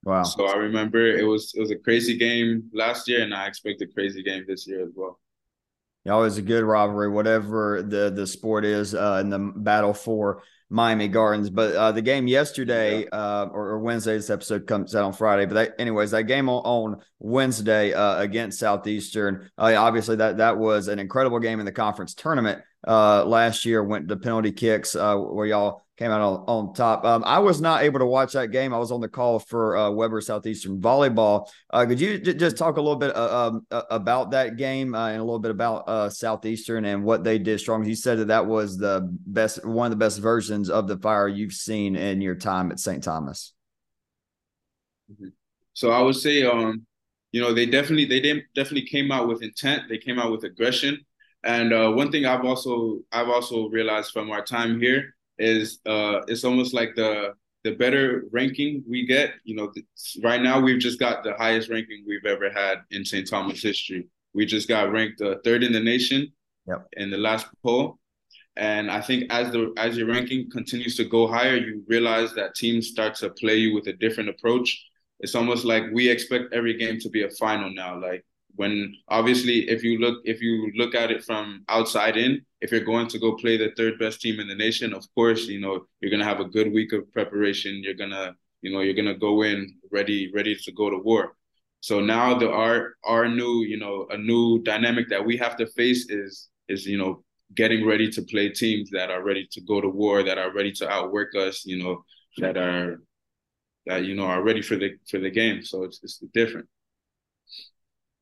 Wow! So I remember it was it was a crazy game last year, and I expect a crazy game this year as well. Yeah, Always a good rivalry, whatever the the sport is uh, in the battle for Miami Gardens. But uh, the game yesterday uh, or, or, Wednesday, this episode comes out on Friday. But that, anyways, that game on, on Wednesday uh, against Southeastern, uh, obviously that that was an incredible game in the conference tournament uh, last year. Went to penalty kicks uh, where y'all came out on, on top. Um, I was not able to watch that game. I was on the call for uh, Webber Southeastern volleyball. Uh, could you j- just talk a little bit uh, um, about that game uh, and a little bit about uh, Southeastern and what they did strong? You said that that was the best, one of the best versions of the fire you've seen in your time at St. Thomas. Mm-hmm. So I would say, um, you know, they definitely they didn't definitely came out with intent. They came out with aggression. And uh, one thing I've also I've also realized from our time here is uh, it's almost like the the better ranking we get. You know, right now we've just got the highest ranking we've ever had in St. Thomas history. We just got ranked uh, third in the nation yep. in the last poll. And I think as the as your ranking continues to go higher, you realize that teams start to play you with a different approach. It's almost like we expect every game to be a final now. Like when obviously if you look if you look at it from outside in if you're going to go play the third best team in the nation of course you know you're going to have a good week of preparation. You're going to you know you're going to go in ready ready to go to war. So now the our our new you know a new dynamic that we have to face is is you know getting ready to play teams that are ready to go to war that are ready to outwork us you know that are that you know are ready for the for the game. So it's it's different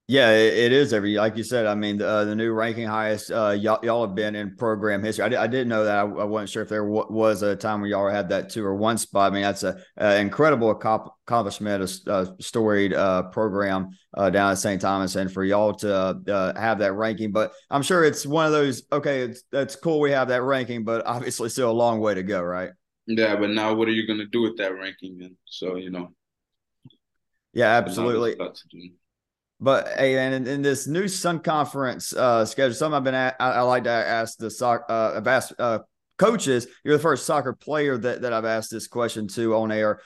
yeah, it, it is every like you said. I mean, uh, the new ranking highest uh, y'all, y'all have been in program history. I, did, I didn't know that. I, I wasn't sure if there w- was a time where y'all had that two or one spot. I mean, that's a, a incredible accomplishment, a, a storied uh, program uh, down at St. Thomas, and for y'all to uh, have that ranking. But I'm sure it's one of those. Okay, it's that's cool. We have that ranking, but (laughs) obviously still a long way to go, right? Yeah, but now what are you going to do with that ranking? And so you know. Yeah, absolutely. But hey, and in, this new Sun Conference uh, schedule, something I've been at, I, I, like to ask the soccer. Uh, I've asked uh, coaches. You're the first soccer player that that I've asked this question to on air.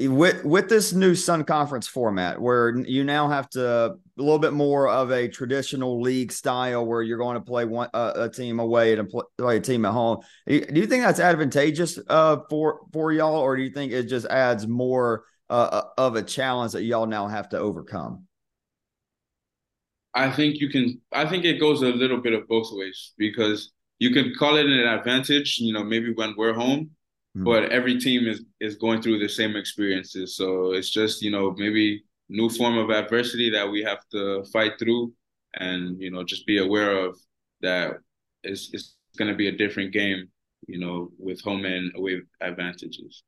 With with this new Sun Conference format, where you now have to a little bit more of a traditional league style, where you're going to play one uh, a team away and play a team at home. Do you think that's advantageous uh, for for y'all, or do you think it just adds more uh, of a challenge that y'all now have to overcome? I think you can. I think it goes a little bit of both ways because you can call it an advantage. You know, maybe when we're home, mm. but every team is is going through the same experiences. So it's just you know maybe new form of adversity that we have to fight through, and you know just be aware of that. It's it's going to be a different game. You know, with home and away advantages.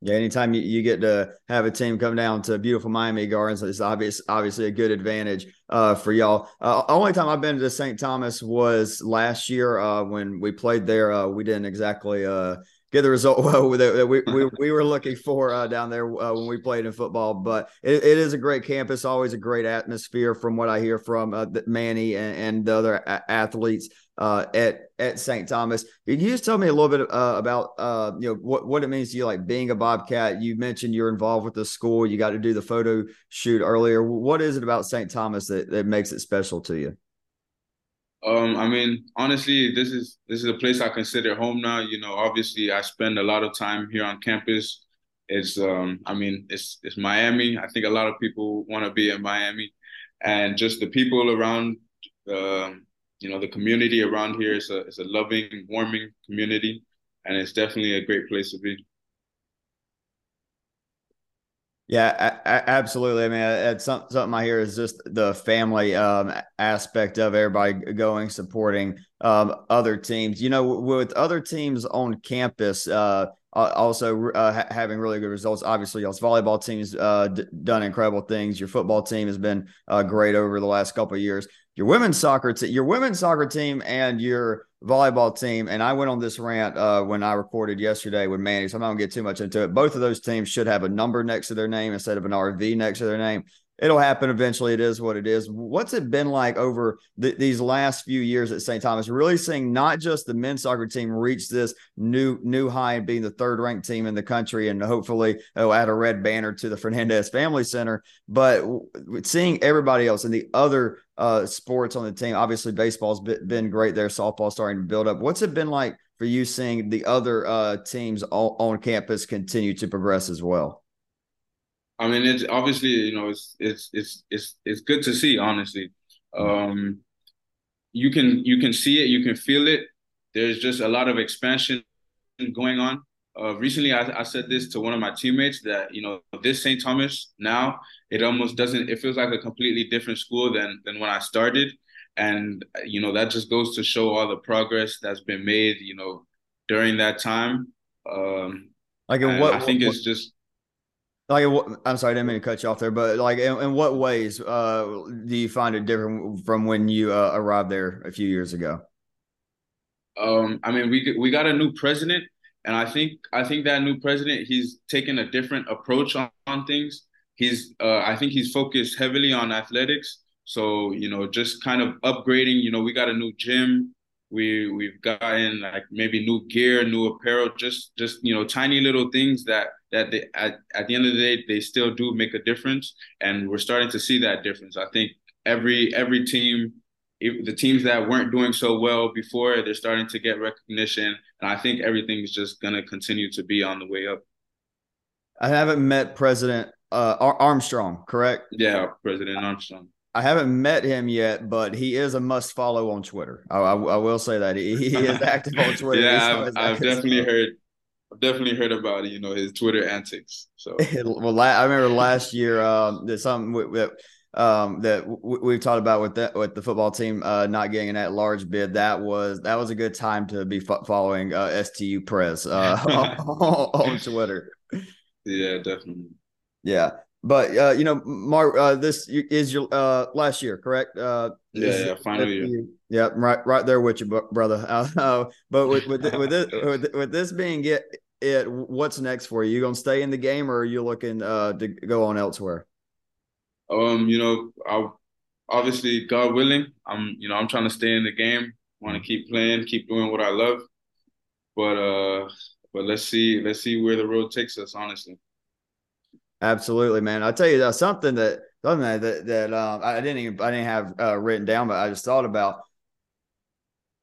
Yeah, anytime you, you get to have a team come down to beautiful Miami Gardens, it's obvious, obviously a good advantage uh, for y'all. Uh, only time I've been to St. Thomas was last year uh, when we played there. Uh, we didn't exactly uh, get the result (laughs) well that we, we, (laughs) we were looking for uh, down there uh, when we played in football. But it, it is a great campus, always a great atmosphere from what I hear from uh, Manny and, and, the other a- athletes uh, at at St. Thomas. Can you just tell me a little bit uh, about uh, you know what what it means to you, like being a Bobcat? You mentioned you're involved with the school. You got to do the photo shoot earlier. What is it about St. Thomas that, that makes it special to you? Um, I mean, honestly, this is this is a place I consider home now. You know, obviously, I spend a lot of time here on campus. It's, um, I mean, it's it's Miami. I think a lot of people want to be in Miami, and just the people around. Um, you know the community around here is a is a loving, warming community, and it's definitely a great place to be. Yeah, absolutely. I mean, it's something I hear is just the family um, aspect of everybody going, supporting um, other teams. You know, with other teams on campus, uh, uh, also uh, ha- having really good results. Obviously, y'all's volleyball team's uh, d- done incredible things. Your football team has been uh, great over the last couple of years. Your women's soccer team, your women's soccer team, and your volleyball team. And I went on this rant uh, when I recorded yesterday with Manny, so I'm not gonna get too much into it. Both of those teams should have a number next to their name instead of an RV next to their name it'll happen eventually. It is what it is. What's it been like over the, these last few years at St. Thomas? Really seeing not just the men's soccer team reach this new new high and being the third ranked team in the country, and hopefully oh, add a red banner to the (laughs) Fernandez Family Center, but seeing everybody else and the other uh, sports on the team. Obviously, baseball's been great there. Softball starting to build up. What's it been like for you seeing the other uh, teams on campus continue to progress as well? I mean, it's obviously you know it's it's it's it's it's good to see. Honestly, um, you can you can see it, you can feel it. There's just a lot of expansion going on. Uh, recently, I, I said this to one of my teammates that you know this St. Thomas now it almost doesn't. It feels like a completely different school than than when I started, and you know that just goes to show all the progress that's been made. You know during that time. Um, like what? I think what, it's just like, I'm sorry, I didn't mean to cut you off there, but like, in, in what ways uh, do you find it different from when you uh, arrived there a few years ago? Um, I mean, we we got a new president, and I think I think that new president he's taken a different approach on, on things. He's uh, I think he's focused heavily on athletics. So you know, just kind of upgrading. You know, we got a new gym. We we've gotten like maybe new gear, new apparel, just just you know, tiny little things that that they, at, at the end of the day they still do make a difference and we're starting to see that difference. I think every every team the teams that weren't doing so well before they're starting to get recognition and i think everything is just going to continue to be on the way up. I haven't met president uh, armstrong correct? Yeah president armstrong. I haven't met him yet, but he is a must follow on Twitter. I, I, I will say that he, he is (laughs) active on Twitter. yeah, I've, I've definitely heard I've definitely heard about it, you know his Twitter antics. So (laughs) well, I remember last year um, there's something that um, that we've talked about with that with the football team uh, not getting an at large bid. That was that was a good time to be fo- following uh, STU Press uh, (laughs) (laughs) on, on, Twitter. Yeah, definitely. Yeah. But uh, you know, Mark, uh, this is your uh, last year, correct? Uh, yeah, yeah, final year. Yeah, right, right there with you, brother. Uh, but with with with this, with, with this being it, it, what's next for you? You gonna stay in the game, or are you looking uh, to go on elsewhere? Um, you know, I obviously God willing, I'm you know I'm trying to stay in the game. Want to keep playing, keep doing what I love. But uh, but let's see, let's see where the road takes us. Honestly. Absolutely, man. I'll tell you uh, something that something that that, that um, I didn't even I didn't have uh, written down, but I just thought about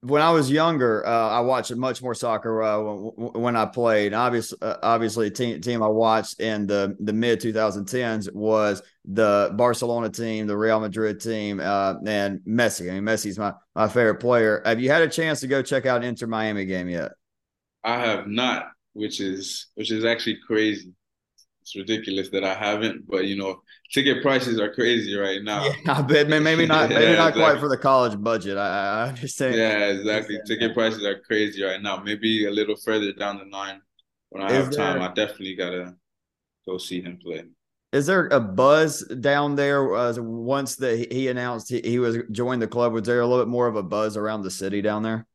when I was younger, uh, I watched much more soccer uh, when I played. Obviously, uh, obviously, team team I watched in the the mid 2010s was the Barcelona team, the Real Madrid team, uh, and Messi. I mean, Messi's my my favorite player. Have you had a chance to go check out Inter Miami game yet? I have not, which is which is actually crazy. It's ridiculous that I haven't, but you know, ticket prices are crazy right now. Yeah, I bet maybe not (laughs) maybe yeah, not exactly. quite for the college budget. I, I understand. Yeah, exactly. Ticket prices are crazy right now. Maybe a little further down the line when I Is have time, I definitely gotta go see him play. Is there a buzz down there uh, once that he announced he, he was joined the club? Was there a little bit more of a buzz around the city down there?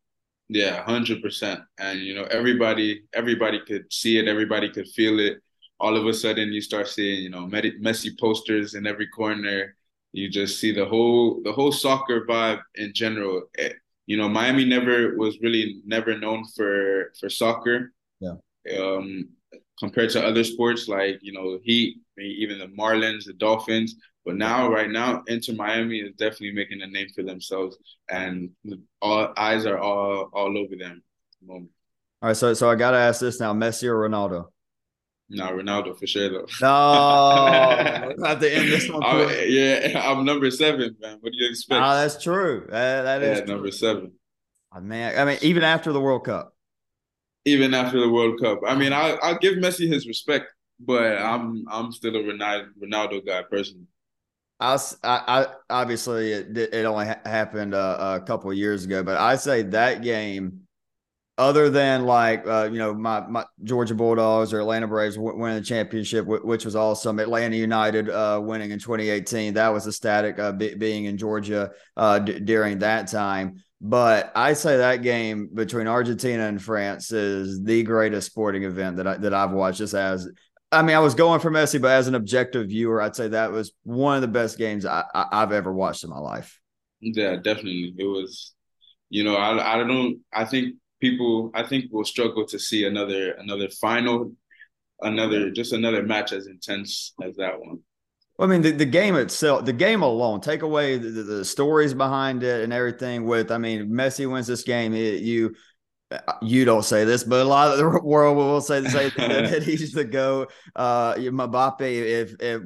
Yeah, hundred percent. And you know, everybody everybody could see it. Everybody could feel it all of a sudden you start seeing you know Messi posters in every corner. You just see the whole the whole soccer vibe in general. Eh, you know, Miami never was really never known for for soccer. Yeah. Um, compared to other sports like you know Heat, even the Marlins, the Dolphins. But now, right now, Inter Miami is definitely making a name for themselves, and all eyes are all all over them. All right, so so I got to ask this now: Messi or Ronaldo? No, Ronaldo for sure though. No, (laughs) I have to end this one. I, yeah, I'm number seven, man. What do you expect? Oh, that's true. That, that yeah, is true. number seven. Oh, man, I mean, even after the World Cup. Even after the World Cup, I mean, I I'll give Messi his respect, but I'm I'm still a Ronaldo, Ronaldo guy personally. I, I, obviously it, it only ha- happened uh, a couple years ago, but I say that game other than like uh, you know my, my Georgia Bulldogs or Atlanta Braves winning the championship, which was awesome. Atlanta United uh, winning in 2018, that was ecstatic uh, being in Georgia uh, d- during that time. But I say that game between Argentina and France is the greatest sporting event that I that I've watched. Just as I mean, I was going for Messi, but as an objective viewer, I'd say that was one of the best games I, I, have ever watched in my life. Yeah, definitely. It was. You know, I I don't. I think people I think will struggle to see another another final, another just another match as intense as that one. Well, I mean, the, the game itself, the game alone, take away the, the, stories behind it and everything. With, I mean, Messi wins this game. It, you, you don't say this, but a lot of the (laughs) world will say the same thing that (laughs) he's the go. Uh, Mbappe, if, if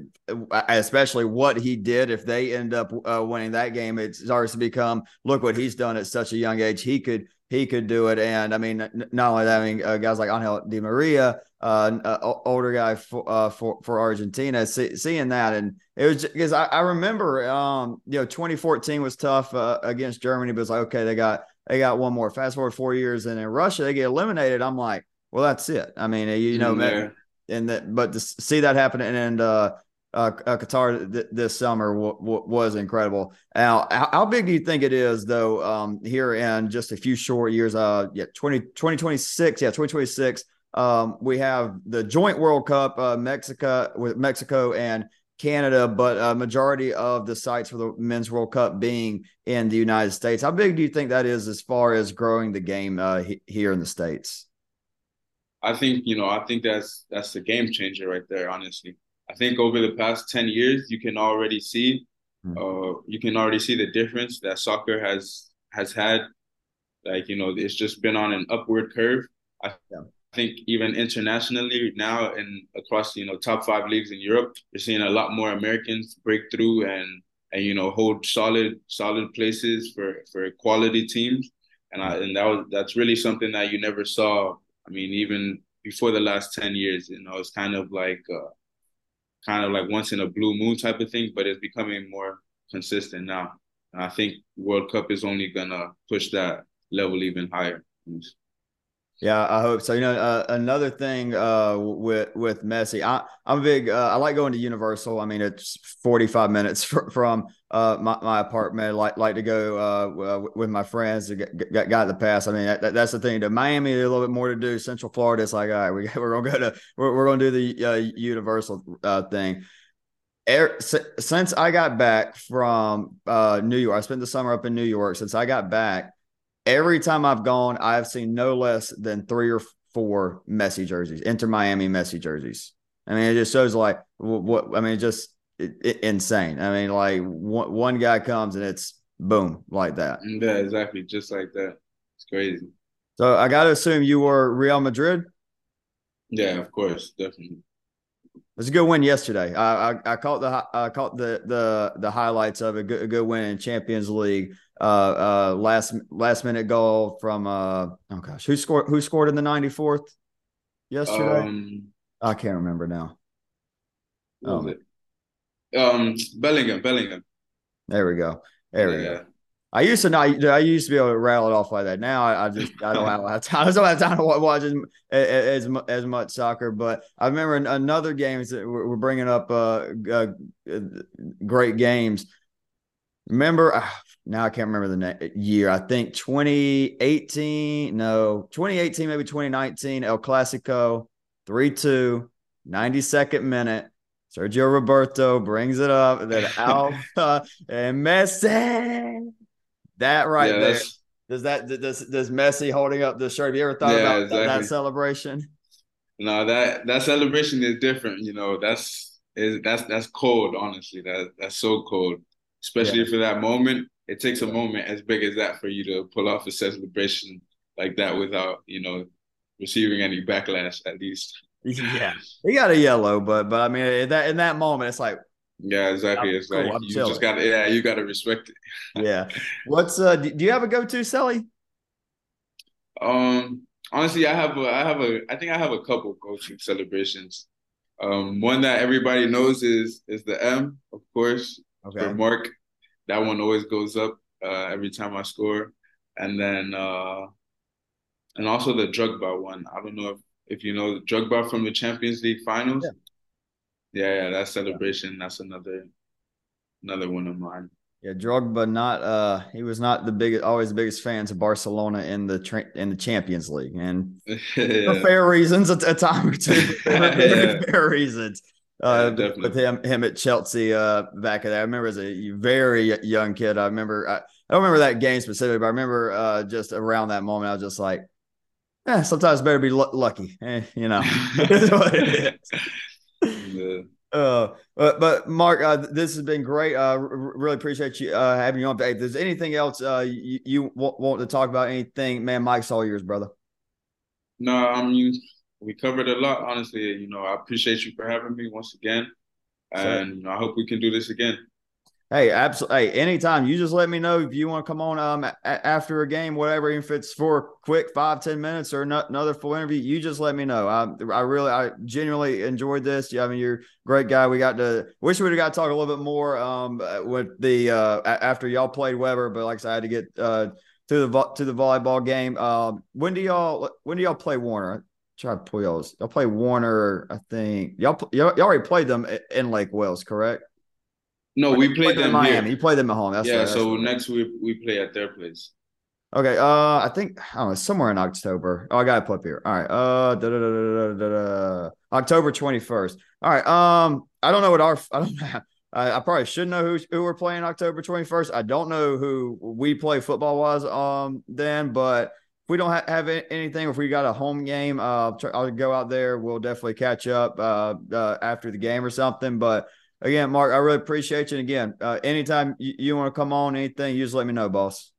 especially what he did, if they end up uh, winning that game, it starts to become look what he's done at such a young age. He could he could do it. And I mean, not only that, I mean, uh, guys like Angel Di Maria, uh, uh, older guy for, uh, for, for Argentina, see, seeing that. And it was because I, I, remember, um, you know, 2014 was tough uh, against Germany, but it's like, okay, they got, they got one more. Fast forward four years, and in Russia, they get eliminated. I'm like, well, that's it. I mean, you know, yeah. and that, but to see that happen and, uh, uh, uh, Qatar th- this summer w- w- was incredible. Now, how, how, big do you think it is, though, um, here in just a few short years? Uh, yeah, 20, 2026, yeah, 2026. Um, we have the joint World Cup, uh, Mexico with Mexico and Canada, but a majority of the sites for the Men's World Cup being in the United States. How big do you think that is as far as growing the game uh, he- here in the states? I think you know. I think that's that's the game changer right there. Honestly, I think over the past 10 years, you can already see, mm. uh, you can already see the difference that soccer has has had. Like, you know, it's just been on an upward curve. I yeah. think even internationally now and across, you know, top five leagues in Europe, you're seeing a lot more Americans break through and and you know hold solid solid places for for quality teams. And I and that was that's really something that you never saw. I mean, even before the last 10 years, you know, it's kind of like uh, kind of like once in a blue moon type of thing, but it's becoming more consistent now. And I think World Cup is only gonna push that level even higher. Yeah, I hope so. You know, uh, another thing uh, with with Messi, I, I'm a big. Uh, I like going to Universal. I mean, it's 45 minutes (laughs) fr- from uh, my, my apartment. Like like to go uh, with my friends. Got, got the pass. I mean, that, that's the thing. To Miami, a little bit more to do. Central Florida, it's like, all right, we, (laughs) we're gonna go to we're, we're gonna do the uh, Universal thing. since I got back from New York, I spent the summer up in New York. Since I got back every time I've gone, I've seen no less than three or four Messi jerseys, Inter Miami Messi jerseys. I mean, it just shows like what I mean, just it, it, insane. I mean, like one, one guy comes and it's boom like that. Yeah, exactly, just like that. It's crazy. So I got to assume you were Real Madrid. Yeah, of course, definitely. It was a good win yesterday. I I, I caught the I caught the the the highlights of a good, a good win in Champions League. Uh, uh, last last minute goal from uh oh gosh who scored who scored in the ninety fourth yesterday? Um, I can't remember now. Oh. Um, Bellingham, Bellingham. There we go. There yeah. we go. I used to not. I used to be able to rattle it off like that. Now I, I just I don't have (laughs) time. I don't have time to watch as, as, as much soccer. But I remember another games that we're bringing up. Uh, uh, great games. Remember uh, now I can't remember the year. I think 2018. No, 2018 maybe 2019. El Clasico, three two, 92nd minute. Sergio Roberto brings it up. And then (laughs) Alba and Messi that right yeah, there. Does that does does Messi holding up the shirt? Have you ever thought yeah, about exactly. that, that celebration? No, that that celebration is different. You know, that's is that's that's cold. Honestly, that that's so cold, especially yeah. for that moment. It takes a moment as big as that for you to pull off a celebration like that without you know receiving any backlash. At least, yeah, (laughs) he got a yellow, but but I mean, in that in that moment, it's like yeah, exactly. It's cool. like I'm you chilling. just got to, yeah, you got to respect it. (laughs) yeah. What's uh? Do you have a go-to, Sally? Um, honestly, I have a, I have a, I think I have a couple go-to celebrations. Um, one that everybody knows is is the M, of course, okay. for Mark. That one always goes up uh, every time I score, and then uh, and also the Drogba one. I don't know if if you know Drogba from the Champions League finals. Yeah, yeah, yeah that celebration. That's another another one of mine. Yeah, Drogba not uh he was not the biggest always the biggest fans of Barcelona in the tra- in the Champions League and yeah. (laughs) for fair reasons a, a time or two (laughs) (laughs) yeah. fair reasons. Uh, yeah, with him him at Chelsea uh back of that. I remember as a very young kid. I remember I, I don't remember that game specifically, but I remember uh just around that moment I was just like, eh, sometimes better be l- lucky. Eh, you know. yeah. (laughs) Uh, but, but Mark, uh, this has been great. Uh, r- really appreciate you uh, having you on. If there's anything else uh, you, you w- want to talk about, anything, man, Mike's all yours, brother. No, I mean we covered a lot. Honestly, you know, I appreciate you for having me once again, and you know, I hope we can do this again. Hey, absolutely. Hey, anytime. You just let me know if you want to come on um a- after a game, whatever. If it's for a quick five ten minutes or not, another full interview, you just let me know. I I really I genuinely enjoyed this. Yeah, I mean you're great guy. We got to wish we would have got to talk a little bit more um with the uh after y'all played Webber, but like I said, I had to get uh to the to the volleyball game. Um, when do y'all when do y'all play Warner? Try to pull y'all. Y'all play Warner. I think y'all y'all, y'all already played them in Lake Wales, correct? No, we played them in Miami. Here. You played them at home. That's yeah. Right, so right. next week we play at their place. Okay. Uh, I think I don't know somewhere in October. Oh, I got to put up here. All right. Uh, da, da, da, October twenty first. All right. Um, I don't know what our (laughs) I don't. I, I probably should know who who we're playing October twenty first. I don't know who we play football wise um then, but if we don't ha- have anything, if we got a home game, uh, I'll go out there. We'll definitely catch up uh, uh after the game or something. But again, Mark, I really appreciate you. And again, uh, anytime you, you want to come on, anything, you just let me know, boss.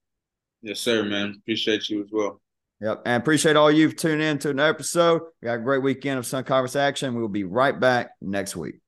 Yes, sir, man. Appreciate you as well. Yep. And appreciate all you've tuned in to an episode. We got a great weekend of Sun Conference action. We'll be right back next week.